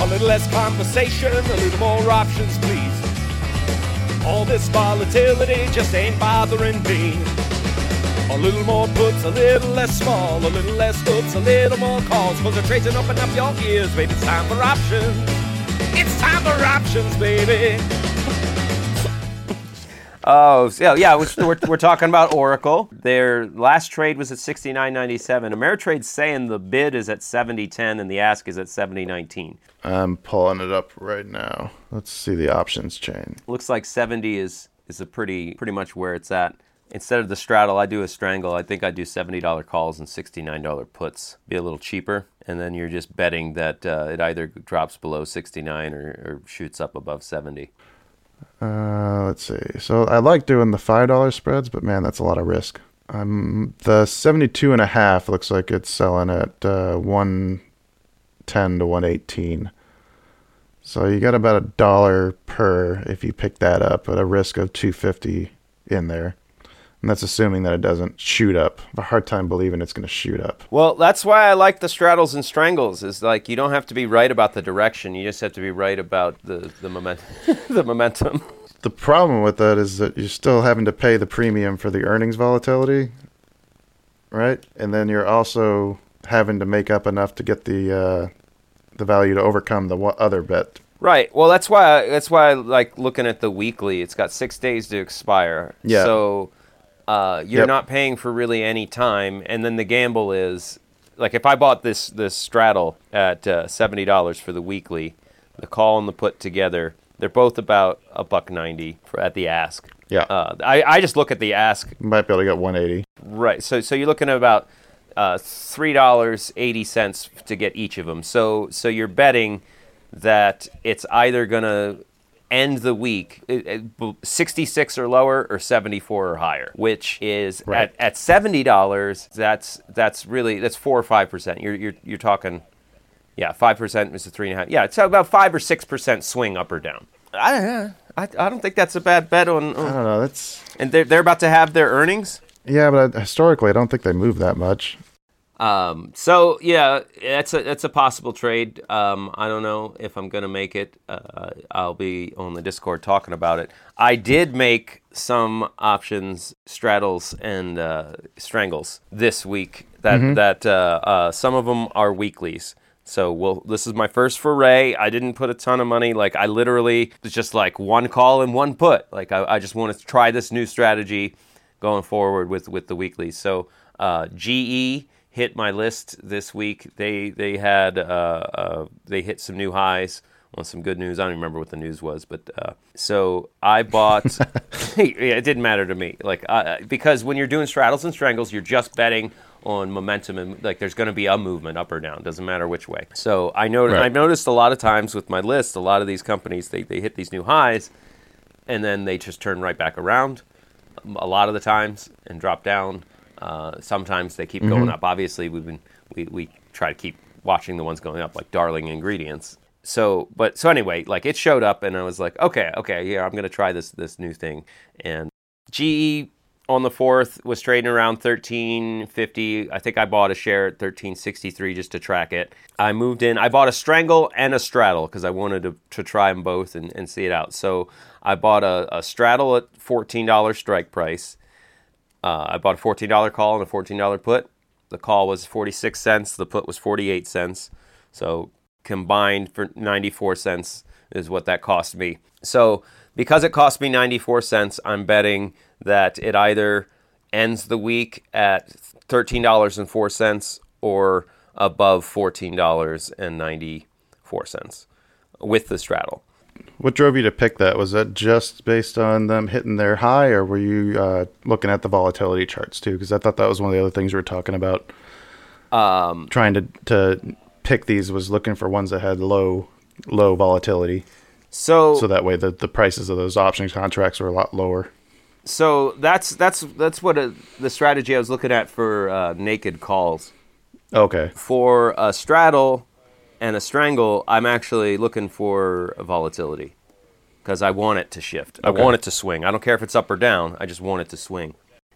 A little less conversation, a little more options, please. All this volatility just ain't bothering me. A little more puts, a little less small, a little less puts, a little more calls. Cause the trades are open up your ears, baby. It's time for options. It's time for options, baby. Oh, so- yeah, yeah. We're, we're, we're talking about Oracle. Their last trade was at sixty nine ninety seven. Ameritrade's saying the bid is at seventy ten and the ask is at seventy nineteen. I'm pulling it up right now. Let's see the options chain. Looks like seventy is is a pretty pretty much where it's at. Instead of the straddle, I do a strangle. I think I do seventy dollar calls and sixty nine dollar puts. Be a little cheaper, and then you're just betting that uh, it either drops below sixty nine or, or shoots up above seventy. Uh, let's see. So I like doing the five dollar spreads, but man, that's a lot of risk. Um, the seventy-two and a half looks like it's selling at uh, one ten to one eighteen. So you got about a dollar per if you pick that up at a risk of two fifty in there, and that's assuming that it doesn't shoot up. I have a hard time believing it's going to shoot up. Well, that's why I like the straddles and strangles. Is like you don't have to be right about the direction. You just have to be right about the the moment the momentum. The problem with that is that you're still having to pay the premium for the earnings volatility, right? And then you're also having to make up enough to get the uh, the value to overcome the other bet. Right. Well, that's why I, that's why I like looking at the weekly. It's got six days to expire. Yeah. So uh, you're Yep. not paying for really any time, and then the gamble is like if I bought this this straddle at uh, seventy dollars for the weekly, the call and the put together, they're both about a buck ninety for, at the ask. Yeah. Uh, I I just look at the ask might be able to get 180. Right. So so you're looking at about uh, three dollars eighty cents to get each of them. So so you're betting that it's either gonna end the week uh, uh, 66 or lower or 74 or higher which is Right. at, at $70 that's that's really that's 4 or 5% you're you're, you're talking yeah 5% is a three and a half yeah it's about 5 or 6% swing up or down I, I, I don't think that's a bad bet on, I don't know. That's and they're, they're about to have their earnings yeah, but historically, I don't think they move that much. Um, so yeah, that's a that's a possible trade. Um, I don't know if I'm gonna make it. Uh, I'll be on the Discord talking about it. I did make some options, straddles and uh, strangles this week. That that uh, uh, some of them are weeklies. So well, this is my first foray. I didn't put a ton of money. Like I literally it's just like one call and one put. Like I, I just want to try this new strategy going forward with with the weeklies. So uh, GE hit my list this week. They they had uh, uh, they hit some new highs on some good news. I don't remember what the news was, but uh, so I bought. yeah, it didn't matter to me, like because when you're doing straddles and strangles, you're just betting on momentum and like there's going to be a movement up or down doesn't matter which way so i know Right. i've noticed a lot of times with my list a lot of these companies they, they hit these new highs and then they just turn right back around a lot of the times and drop down. Uh, sometimes they keep going up. Obviously, we've been we, we try to keep watching the ones going up, like Darling Ingredients. So, but so anyway, like it showed up, and I was like, okay, okay, yeah, I'm gonna try this this new thing. And GE on the fourth was trading around 1350. I think I bought a share at 1363 just to track it. I moved in. I bought a strangle and a straddle because I wanted to, to try them both and, and see it out. So I bought a, a straddle at $14 strike price. Uh, I bought a $14 call and a $14 put. The call was 46 cents. The put was 48 cents. So combined for 94 cents is what that cost me. So because it cost me 94 cents, I'm betting that it either ends the week at $13.04 or above $14.94 with the straddle. What drove you to pick that? Was that just based on them hitting their high, or were you uh, looking at the volatility charts too? Because I thought that was one of the other things we were talking about. Um, trying to to pick these was looking for ones that had low low volatility, So, so that way the the prices of those options contracts were a lot lower. so that's that's that's what uh the strategy I was looking at for uh, naked calls. Okay, For a straddle and a strangle, I'm actually looking for volatility because I want it to shift. I want it to swing. I don't care if it's up or down. I just want it to swing.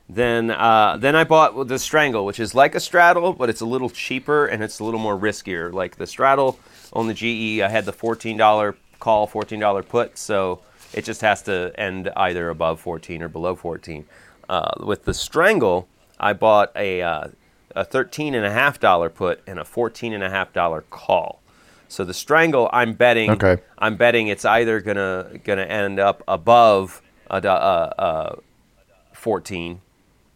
Then, uh, then I bought the strangle, which is like a straddle, but it's a little cheaper and it's a little more riskier. Like the straddle on the GE, I had the $14 call, $14 put, so it just has to end either above 14 or below 14. Uh, with the strangle, I bought a uh, a thirteen and a half dollar put and a fourteen and a half dollar call. So the strangle, I'm betting. Okay. I'm betting it's either gonna gonna end up above a, do- uh, uh, 14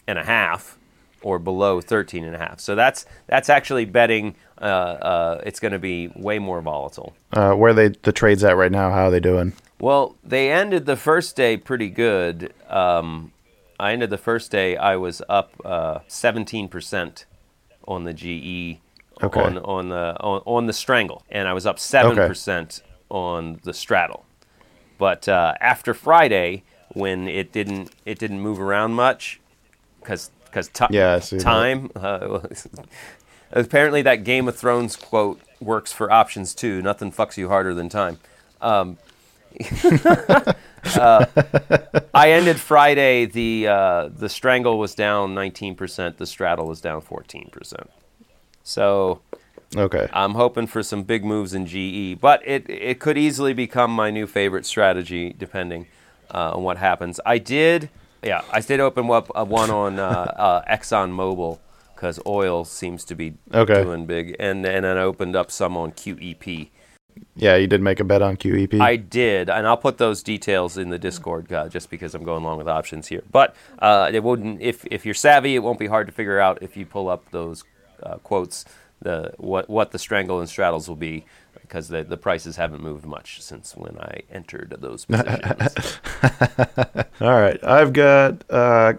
and a half or below 13 and a half. So that's that's actually betting uh, uh, it's going to be way more volatile. uh, where they the trades at right now? How are they doing? Well, they ended the first day pretty good. Um, I ended the first day. I was up uh, seventeen percent on the GE Okay. on on the on, on the strangle, and I was up seven percent on the straddle. But uh, after Friday, when it didn't it didn't move around much, because because Yeah, I that. time. Uh, apparently, that Game of Thrones quote works for options too. Nothing fucks you harder than time. Um, uh, I ended Friday. The uh, the strangle was down 19%. The straddle was down 14%. So Okay, I'm hoping for some big moves in GE, but it it could easily become my new favorite strategy depending uh, on what happens. I did, yeah, I did open up one on uh, uh, Exxon Mobil because oil seems to be Okay. doing big, and and then I opened up some on QEP. Yeah, you did make a bet on QEP. I did, and I'll put those details in the Discord, uh, just because I'm going along with options here. But uh, it wouldn't, if if you're savvy, it won't be hard to figure out if you pull up those uh, quotes, the what what the strangle and straddles will be, because the the prices haven't moved much since when I entered those positions. All right, I've got uh,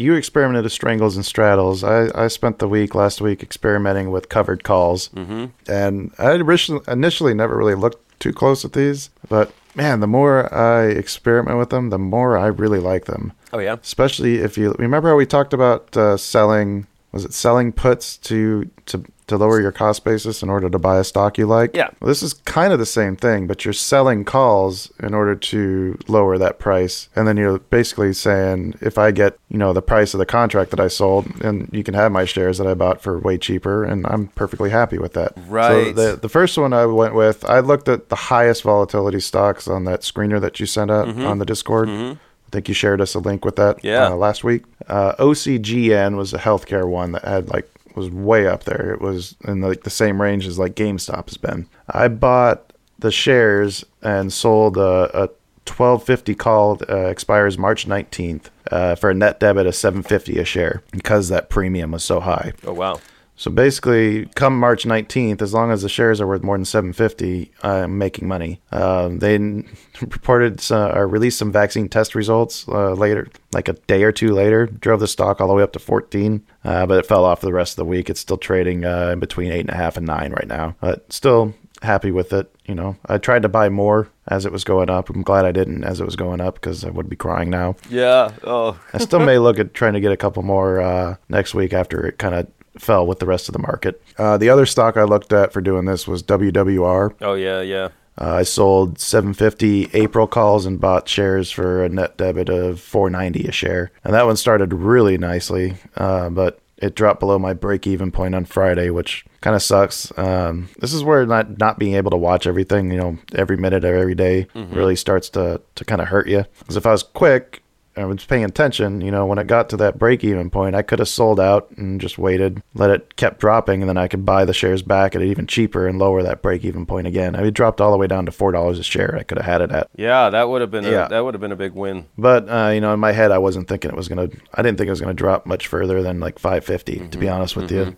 you experimented with strangles and straddles. I, I spent the week last week experimenting with covered calls, mm-hmm. and I initially, initially never really looked too close at these, but man, the more I experiment with them, the more I really like them. Oh yeah. Especially if you remember how we talked about uh, selling was it selling puts to to to lower your cost basis in order to buy a stock you like? Yeah. Well, this is kind of the same thing, but you're selling calls in order to lower that price. And then you're basically saying, if I get, you know, the price of the contract that I sold, and you can have my shares that I bought for way cheaper, and I'm perfectly happy with that. Right. So the, the first one I went with, I looked at the highest volatility stocks on that screener that you sent out on the Discord. Mm-hmm. I think you shared us a link with that Yeah. uh, last week. Uh, OCGN was a healthcare one that had like was way up there. It was in like the same range as like GameStop has been. I bought the shares and sold a, a 1250 call uh, expires March 19th uh, for a net debit of 750 a share because that premium was so high. Oh wow. So basically, come March 19th, as long as the shares are worth more than 750, I'm making money. Um, they reported uh, or released some vaccine test results uh, later, like a day or two later. Drove the stock all the way up to 14, uh, but it fell off for the rest of the week. It's still trading uh, in between eight and a half and nine right now. But still happy with it. You know, I tried to buy more as it was going up. I'm glad I didn't as it was going up because I would be crying now. Yeah. Oh. I still may look at trying to get a couple more uh, next week after it kind of fell with the rest of the market. Uh, the other stock I looked at for doing this was WWR. Oh yeah. Yeah. Uh, I sold 750 April calls and bought shares for a net debit of 490 a share, and that one started really nicely, uh, but it dropped below my break-even point on Friday, which kind of sucks. Um, this is where not not being able to watch everything, you know, every minute of every day really starts to to kind of hurt you. Because if I was quick, I was paying attention, you know, when it got to that break even point, I could have sold out and just waited, let it kept dropping, and then I could buy the shares back at even cheaper and lower that break even point again. I mean, it dropped all the way down to four dollars a share. I could have had it at. Yeah. That would have been. A, Yeah. That would have been a big win. But uh, you know, in my head, I wasn't thinking it was gonna. I didn't think it was gonna drop much further than like 550. To be honest with you,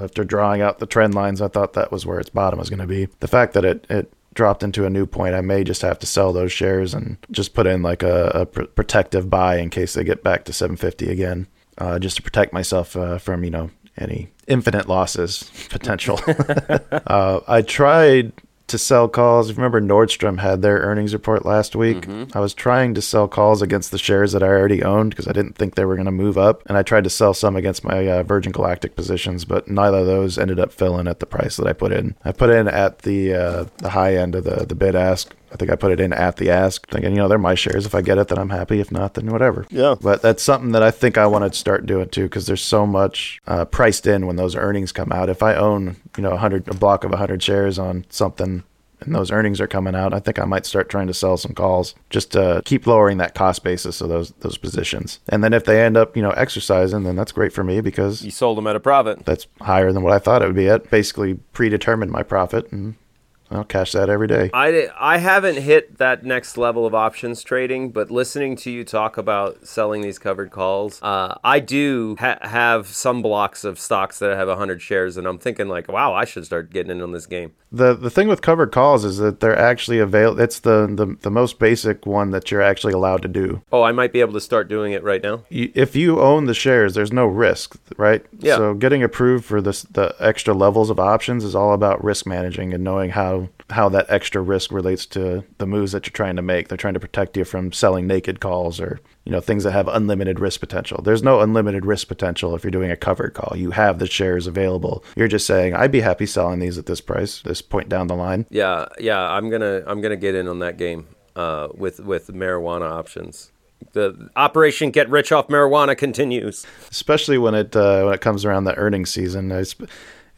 after drawing out the trend lines, I thought that was where its bottom was gonna be. The fact that it it dropped into a new point, I may just have to sell those shares and just put in like a, a pr- protective buy in case they get back to 750 again, uh, just to protect myself uh, from you know any infinite losses potential. uh, I tried to sell calls. If you remember, Nordstrom had their earnings report last week. I was trying to sell calls against the shares that I already owned because I didn't think they were going to move up, and I tried to sell some against my uh, Virgin Galactic positions, but neither of those ended up filling at the price that I put in. I put in at the uh, the high end of the the bid ask. I think I put it in at the ask, thinking, you know, they're my shares. If I get it, then I'm happy. If not, then whatever. Yeah. But that's something that I think I want to start doing too, because there's so much uh, priced in when those earnings come out. If I own, you know, a hundred a block of a hundred shares on something, and those earnings are coming out, I think I might start trying to sell some calls just to keep lowering that cost basis of those those positions. And then if they end up, you know, exercising, then that's great for me because You sold them at a profit. that's higher than what I thought it would be at. Basically, predetermined my profit, and I'll cash that every day. I, I haven't hit that next level of options trading, but listening to you talk about selling these covered calls, uh, I do ha- have some blocks of stocks that have 100 shares, and I'm thinking, like, wow, I should start getting in on this game. The the thing with covered calls is that they're actually avail. It's the, the the most basic one that you're actually allowed to do. Oh, I might be able to start doing it right now. You, if you own the shares, there's no risk, right? Yeah. So getting approved for this the extra levels of options is all about risk managing and knowing how how that extra risk relates to the moves that you're trying to make. They're trying to protect you from selling naked calls or you know things that have unlimited risk potential. There's no unlimited risk potential if you're doing a covered call. You have the shares available. You're just saying, I'd be happy selling these at this price, this point down the line. Yeah, yeah, I'm gonna I'm gonna get in on that game uh, with with marijuana options. The Operation Get Rich Off Marijuana continues. especially when it uh, when it comes around the earnings season. I sp-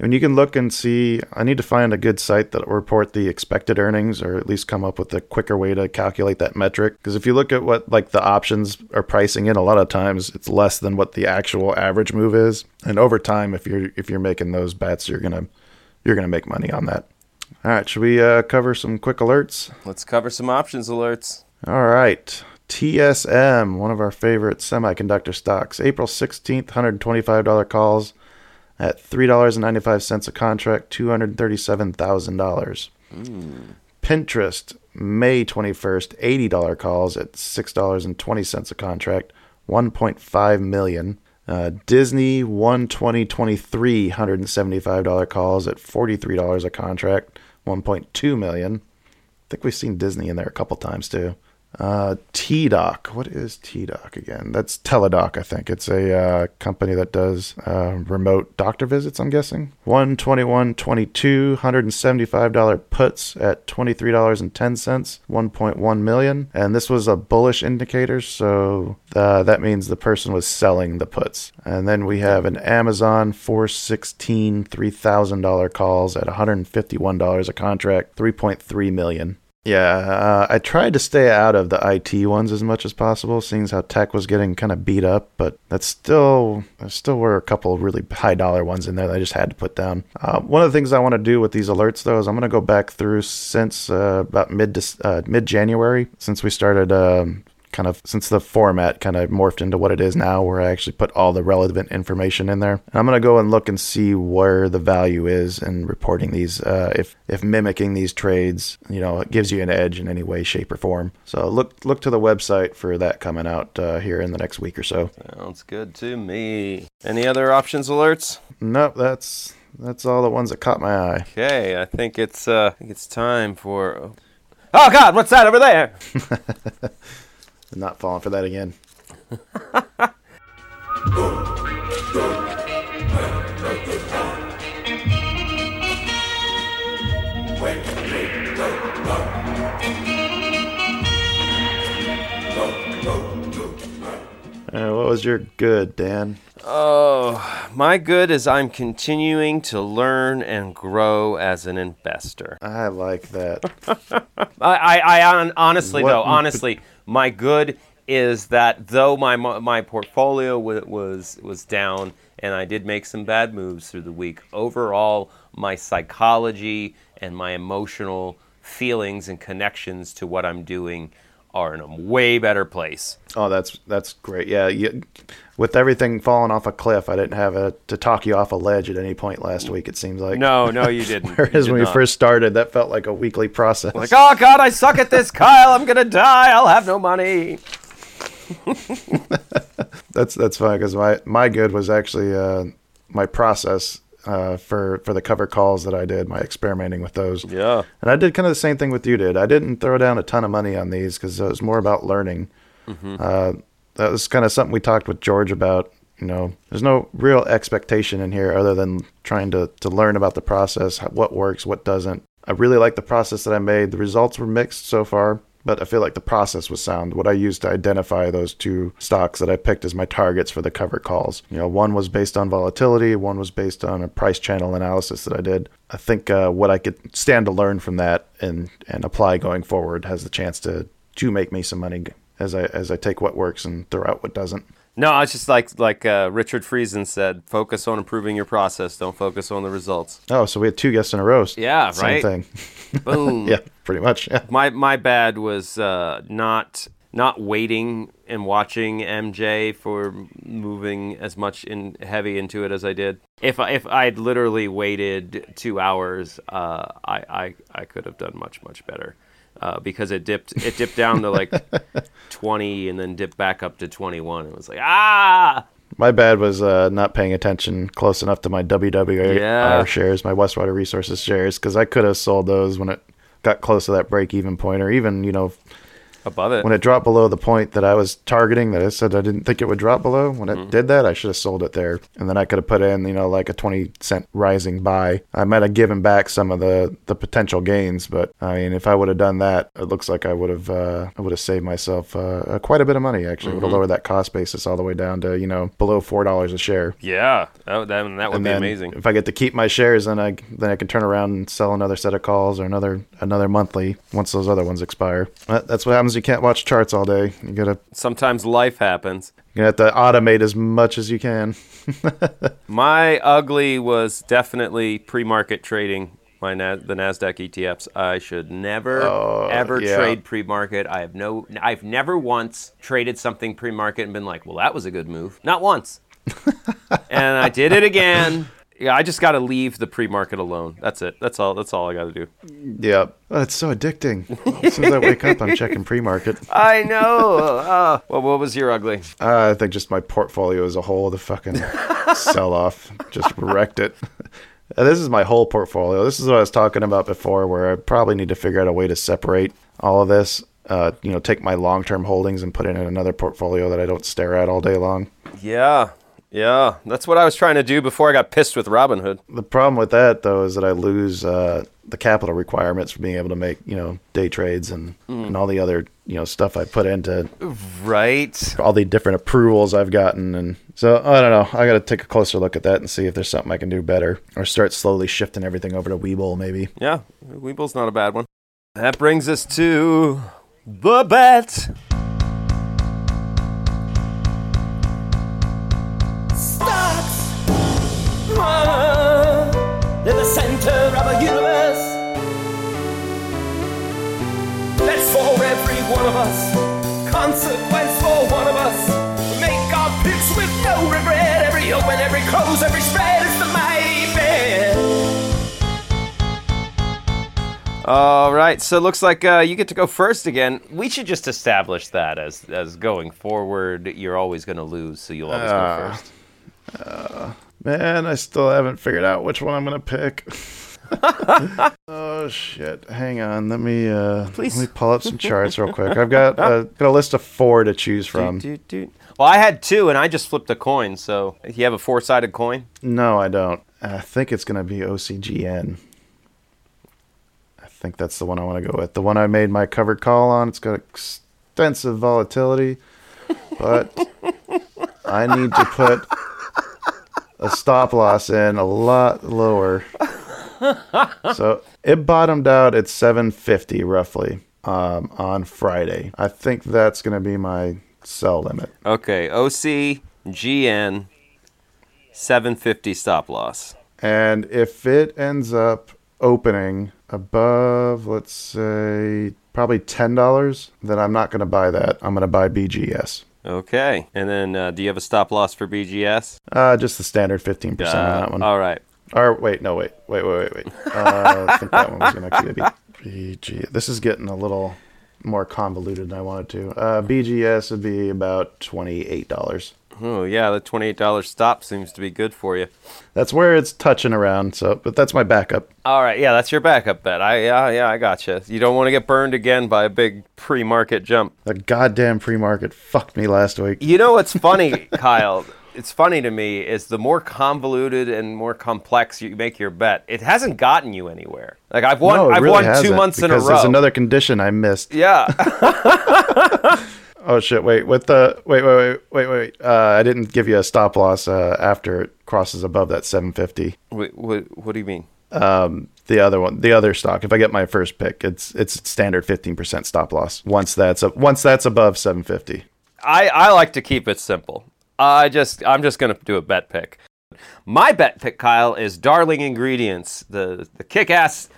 when you can look and see, I need to find a good site that will report the expected earnings, or at least come up with a quicker way to calculate that metric. Because if you look at what like the options are pricing in, a lot of times it's less than what the actual average move is, and over time, if you're if you're making those bets, you're gonna you're gonna make money on that. All right, should we uh, cover some quick alerts? Let's cover some options alerts. All right. TSM, one of our favorite semiconductor stocks. April 16th, $125 calls at $3.95 a contract, $237,000. Pinterest, May 21st, $80 calls at $6.20 a contract, 1.5 million. Uh, Disney 12023 $175 calls at $43 a contract, 1.2 million. I think we've seen Disney in there a couple times too. Uh, T-Doc. What is T-Doc again? That's Teladoc, I think. It's a uh, company that does uh, remote doctor visits, I'm guessing. 121 22 $175 puts at $23.10, 1.1 million. And this was a bullish indicator, so uh, that means the person was selling the puts. And then we have an Amazon 416 $3,000 calls at $151 a contract, 3.3 million. Yeah, uh, I tried to stay out of the IT ones as much as possible, seeing how tech was getting kind of beat up. But that's still there still were a couple really high dollar ones in there that I just had to put down. Uh, one of the things I want to do with these alerts, though, is I'm going to go back through since uh, about mid uh, mid January, since we started um, kind of since the format kind of morphed into what it is now, where I actually put all the relevant information in there. And I'm gonna go and look and see where the value is in reporting these. Uh, if if mimicking these trades, you know, it gives you an edge in any way, shape, or form. So look look to the website for that coming out uh, here in the next week or so. Sounds good to me. Any other options alerts? Nope, that's that's all the ones that caught my eye. Okay, I think it's uh, I think it's time for. Oh God, what's that over there? I'm not falling for that again. Uh, what was your good, Dan? Oh, my good is I'm continuing to learn and grow as an investor. I like that. I, I, I honestly What though, honestly, my good is that though my my portfolio wa- was was down and I did make some bad moves through the week, overall my psychology and my emotional feelings and connections to what I'm doing are in a way better place. Oh, that's that's great. Yeah, you, with everything falling off a cliff, I didn't have a, to talk you off a ledge at any point last week. It seems like No, no, you didn't. You Whereas did when we first started, that felt like a weekly process. like, oh God, I suck at this, Kyle. I'm gonna die. I'll have no money. that's that's fine because my my good was actually uh, my process uh, for for the cover calls that I did, my experimenting with those. Yeah. And I did kind of the same thing with you did. I didn't throw down a ton of money on these because it was more about learning. Uh, that was kind of something we talked with George about. You know, there's no real expectation in here other than trying to, to learn about the process, what works, what doesn't. I really like the process that I made. The results were mixed so far, but I feel like the process was sound. What I used to identify those two stocks that I picked as my targets for the cover calls. You know, one was based on volatility, one was based on a price channel analysis that I did. I think uh, what I could stand to learn from that and and apply going forward has the chance to to make me some money as I as I take what works and throw out what doesn't. No, it's just like like uh, Richard Friesen said: focus on improving your process. Don't focus on the results. Oh, so we had two guests in a row. Yeah, Same right? thing. Boom. Yeah, pretty much. Yeah. My my bad was uh, not not waiting and watching MJ for moving as much in heavy into it as I did. If I, if I'd literally waited two hours, uh, I, I I could have done much much better. Uh, because it dipped it dipped down to like 20 and then dipped back up to 21 it was like ah My bad was uh, not paying attention close enough to my WWR Yeah. shares, my Westwater Resources shares, because I could have sold those when it got close to that break even point, or even you know above it when it dropped below the point that I was targeting that I said I didn't think it would drop below. When Mm-hmm. it did that, I should have sold it there, and then I could have put in you know like a twenty cent rising buy. I might have given back some of the the potential gains, but I mean if I would have done that, it looks like I would have uh, I would have saved myself uh, quite a bit of money. Actually, would have lowered that cost basis all the way down to you know below four dollars a share. yeah that, would- that, that would And be amazing If I get to keep my shares, then I then I can turn around and sell another set of calls or another another monthly once those other ones expire. That- That's what happens. You can't watch charts all day. You gotta sometimes life happens you have to automate as much as you can. My ugly was definitely pre-market trading. My Na- the Nasdaq ETFs. I should never Oh, ever yeah. trade pre-market. I have no. I've never once traded something pre-market and been like, "Well, that was a good move." Not once. and I did it again. Yeah, I just got to leave the pre-market alone. That's it. That's all. That's all I got to do. Yeah. Oh, it's so addicting. As soon as I wake up, I'm checking pre-market. I know. Uh, well, what was your ugly? Uh, I think just my portfolio as a whole, the fucking sell-off just wrecked it. And this is my whole portfolio. This is what I was talking about before, where I probably need to figure out a way to separate all of this. Uh, you know, take my long-term holdings and put it in another portfolio that I don't stare at all day long. Yeah, yeah. That's what I was trying to do before I got pissed with Robinhood. The problem with that, though, is that I lose uh, the capital requirements for being able to make, you know, day trades and, and all the other, you know, stuff I put into Right. all the different approvals I've gotten. And so I don't know. I got to take a closer look at that and see if there's something I can do better or start slowly shifting everything over to Webull, maybe. Yeah, Webull's not a bad one. That brings us to the bet. Stocks. Ah, they're the center of a universe. That's for every one of us. Consequence for one of us. Make our picks with no regret. Every open, every close, every spread is the my bet. All right, so it looks like uh, you get to go first again. We should just establish that as as going forward, you're always going to lose, so you'll always Ah. go first. Man, I still haven't figured out which one I'm going to pick. oh shit! Hang on, let me uh, Please. let me pull up some charts real quick. I've got uh, got a list of four to choose from. Doot, doot. Well, I had two, and I just flipped a coin. So you have a four-sided coin. No, I don't. I think it's going to be OCGN. I think that's the one I want to go with. The one I made my covered call on. It's got extensive volatility, but I need to put a stop loss in a lot lower. So it bottomed out at 750 roughly um, on Friday. I think that's going to be my sell limit. Okay, OC GN 750 stop loss. And if it ends up opening above, let's say, probably $10, then I'm not going to buy that. I'm going to buy BGS. Okay, and then uh, do you have a stop loss for BGS? Uh, just the standard 15% on Uh, that one. All right. Or wait, no, wait, wait, wait, wait, wait. Uh, I think that one was going to actually be BG. This is getting a little more convoluted than I wanted to. Uh, BGS would be about $28. Oh yeah, the twenty-eight dollar stop seems to be good for you. That's where it's touching around. So, but that's my backup. All right, yeah, that's your backup bet. I yeah yeah I gotcha. You don't want to get burned again by a big pre-market jump. The goddamn pre-market fucked me last week. You know what's funny, Kyle? It's funny to me is the more convoluted and more complex you make your bet, it hasn't gotten you anywhere. Like I've won, No, I've really won two months in a row. There's another condition I missed. yeah, Oh shit! Wait, with the wait, wait, wait, wait, wait. Uh, I didn't give you a stop loss uh, after it crosses above that 750. Wait, what, what do you mean? The other one, the other stock. If I get my first pick, it's it's standard 15% stop loss. Once that's up, once that's above 750. I, I like to keep it simple. I just I'm just gonna do a bet pick. My bet pick, Kyle, is Darling Ingredients, the the kick-ass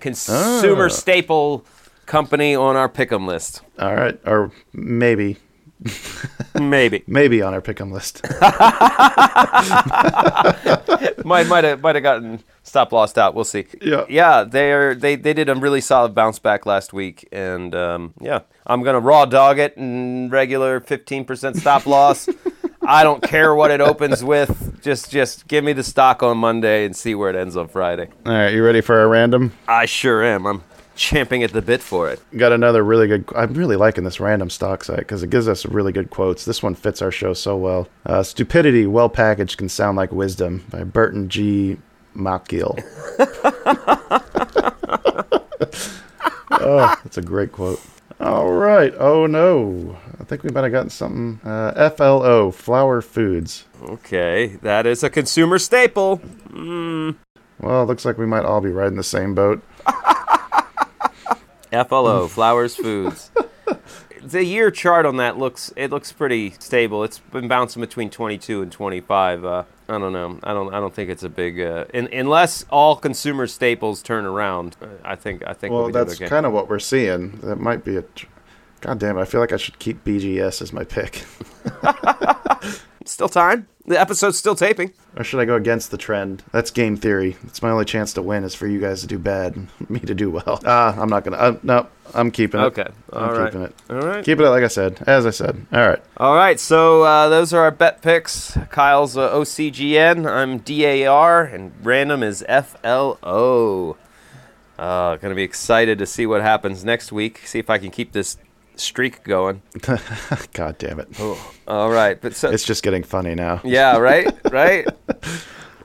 consumer Ah. staple company on our pick'em list. All right, or maybe Maybe maybe on our pick'em list. might might have might have gotten stop lost out. We'll see. Yeah. yeah. They are they they did a really solid bounce back last week, and um, yeah, I'm gonna raw dog it and regular 15% stop loss. I don't care what it opens with. Just just give me the stock on Monday and see where it ends on Friday. All right, you ready for a random? I sure am. I'm champing at the bit for it. Got another really good. I'm really liking this random stock site because it gives us really good quotes. This one fits our show so well. Uh, Stupidity, well packaged, can sound like wisdom by Burton G. Malkiel. oh, that's a great quote. All right. Oh no, I think we might have gotten something. Uh, FLO, Flower Foods. Okay, that is a consumer staple. Well, it looks like we might all be riding the same boat. FLO, Flowers Foods. The year chart on that looks it looks pretty stable. It's been bouncing between 22 and 25. Uh, I don't know. I don't. I don't think it's a big. Uh, in, unless all consumer staples turn around, uh, I think. I think. Well, we'll that's okay. kind of what we're seeing. That might be a. tr- God damn it! I feel like I should keep BGS as my pick. Still time. The episode's still taping. Or should I go against the trend? That's game theory. It's my only chance to win is for you guys to do bad and me to do well. Ah, I'm not gonna. Uh, no, I'm keeping it. Okay, I'm right. keeping it. All right. Keeping it like I said. As I said. All right. All right, so uh, those are our bet picks. Kyle's uh, OCGN. I'm DAR, and random is FLO. Uh, gonna be excited to see what happens next week. See if I can keep this streak going. God damn it. All right, but so It's just getting funny now. yeah, right, right.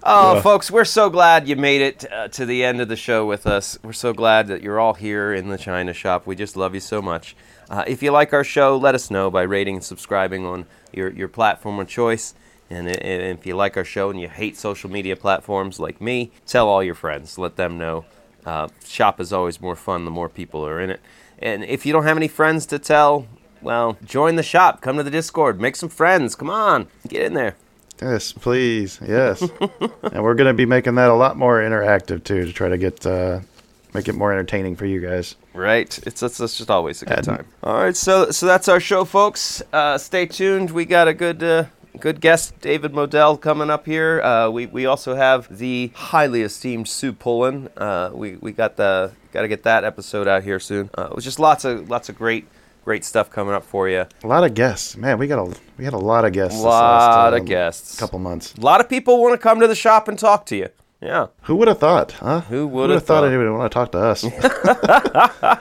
Oh, folks, we're so glad you made it uh, to the end of the show with us. We're so glad that you're all here in the China shop. We just love you so much. Uh, if you like our show, let us know by rating and subscribing on your, your platform of choice. And, and if you like our show and you hate social media platforms like me, tell all your friends. Let them know. Uh, shop is always more fun the more people are in it. And if you don't have any friends to tell, well, join the shop. Come to the Discord. Make some friends. Come on. Get in there. Yes, please. Yes. and we're going to be making that a lot more interactive too to try to get uh, make it more entertaining for you guys. Right. It's it's, it's just always a good And- time. All right. So so that's our show, folks. Uh, stay tuned. We got a good. Uh, Good guest, David Modell, coming up here. Uh, we, we also have the highly esteemed Sue Pullen. Uh, we, we got the got to get that episode out here soon. Uh, it was just lots of lots of great great stuff coming up for you. A lot of guests. Man, we got a we had a lot of guests. A this last, lot uh, of guests. Couple months. A lot of people want to come to the shop and talk to you. Yeah, Who would have thought, huh? Who would have thought thought? anybody would want to talk to us?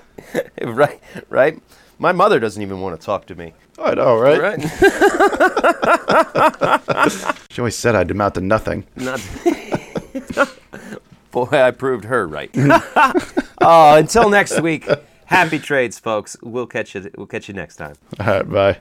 right, right. My mother doesn't even want to talk to me. I know, right? Right. She always said I'd amount to nothing. Not. Boy, I proved her right. oh, until next week. Happy trades, folks. We'll catch you. We'll catch you next time. All right, bye.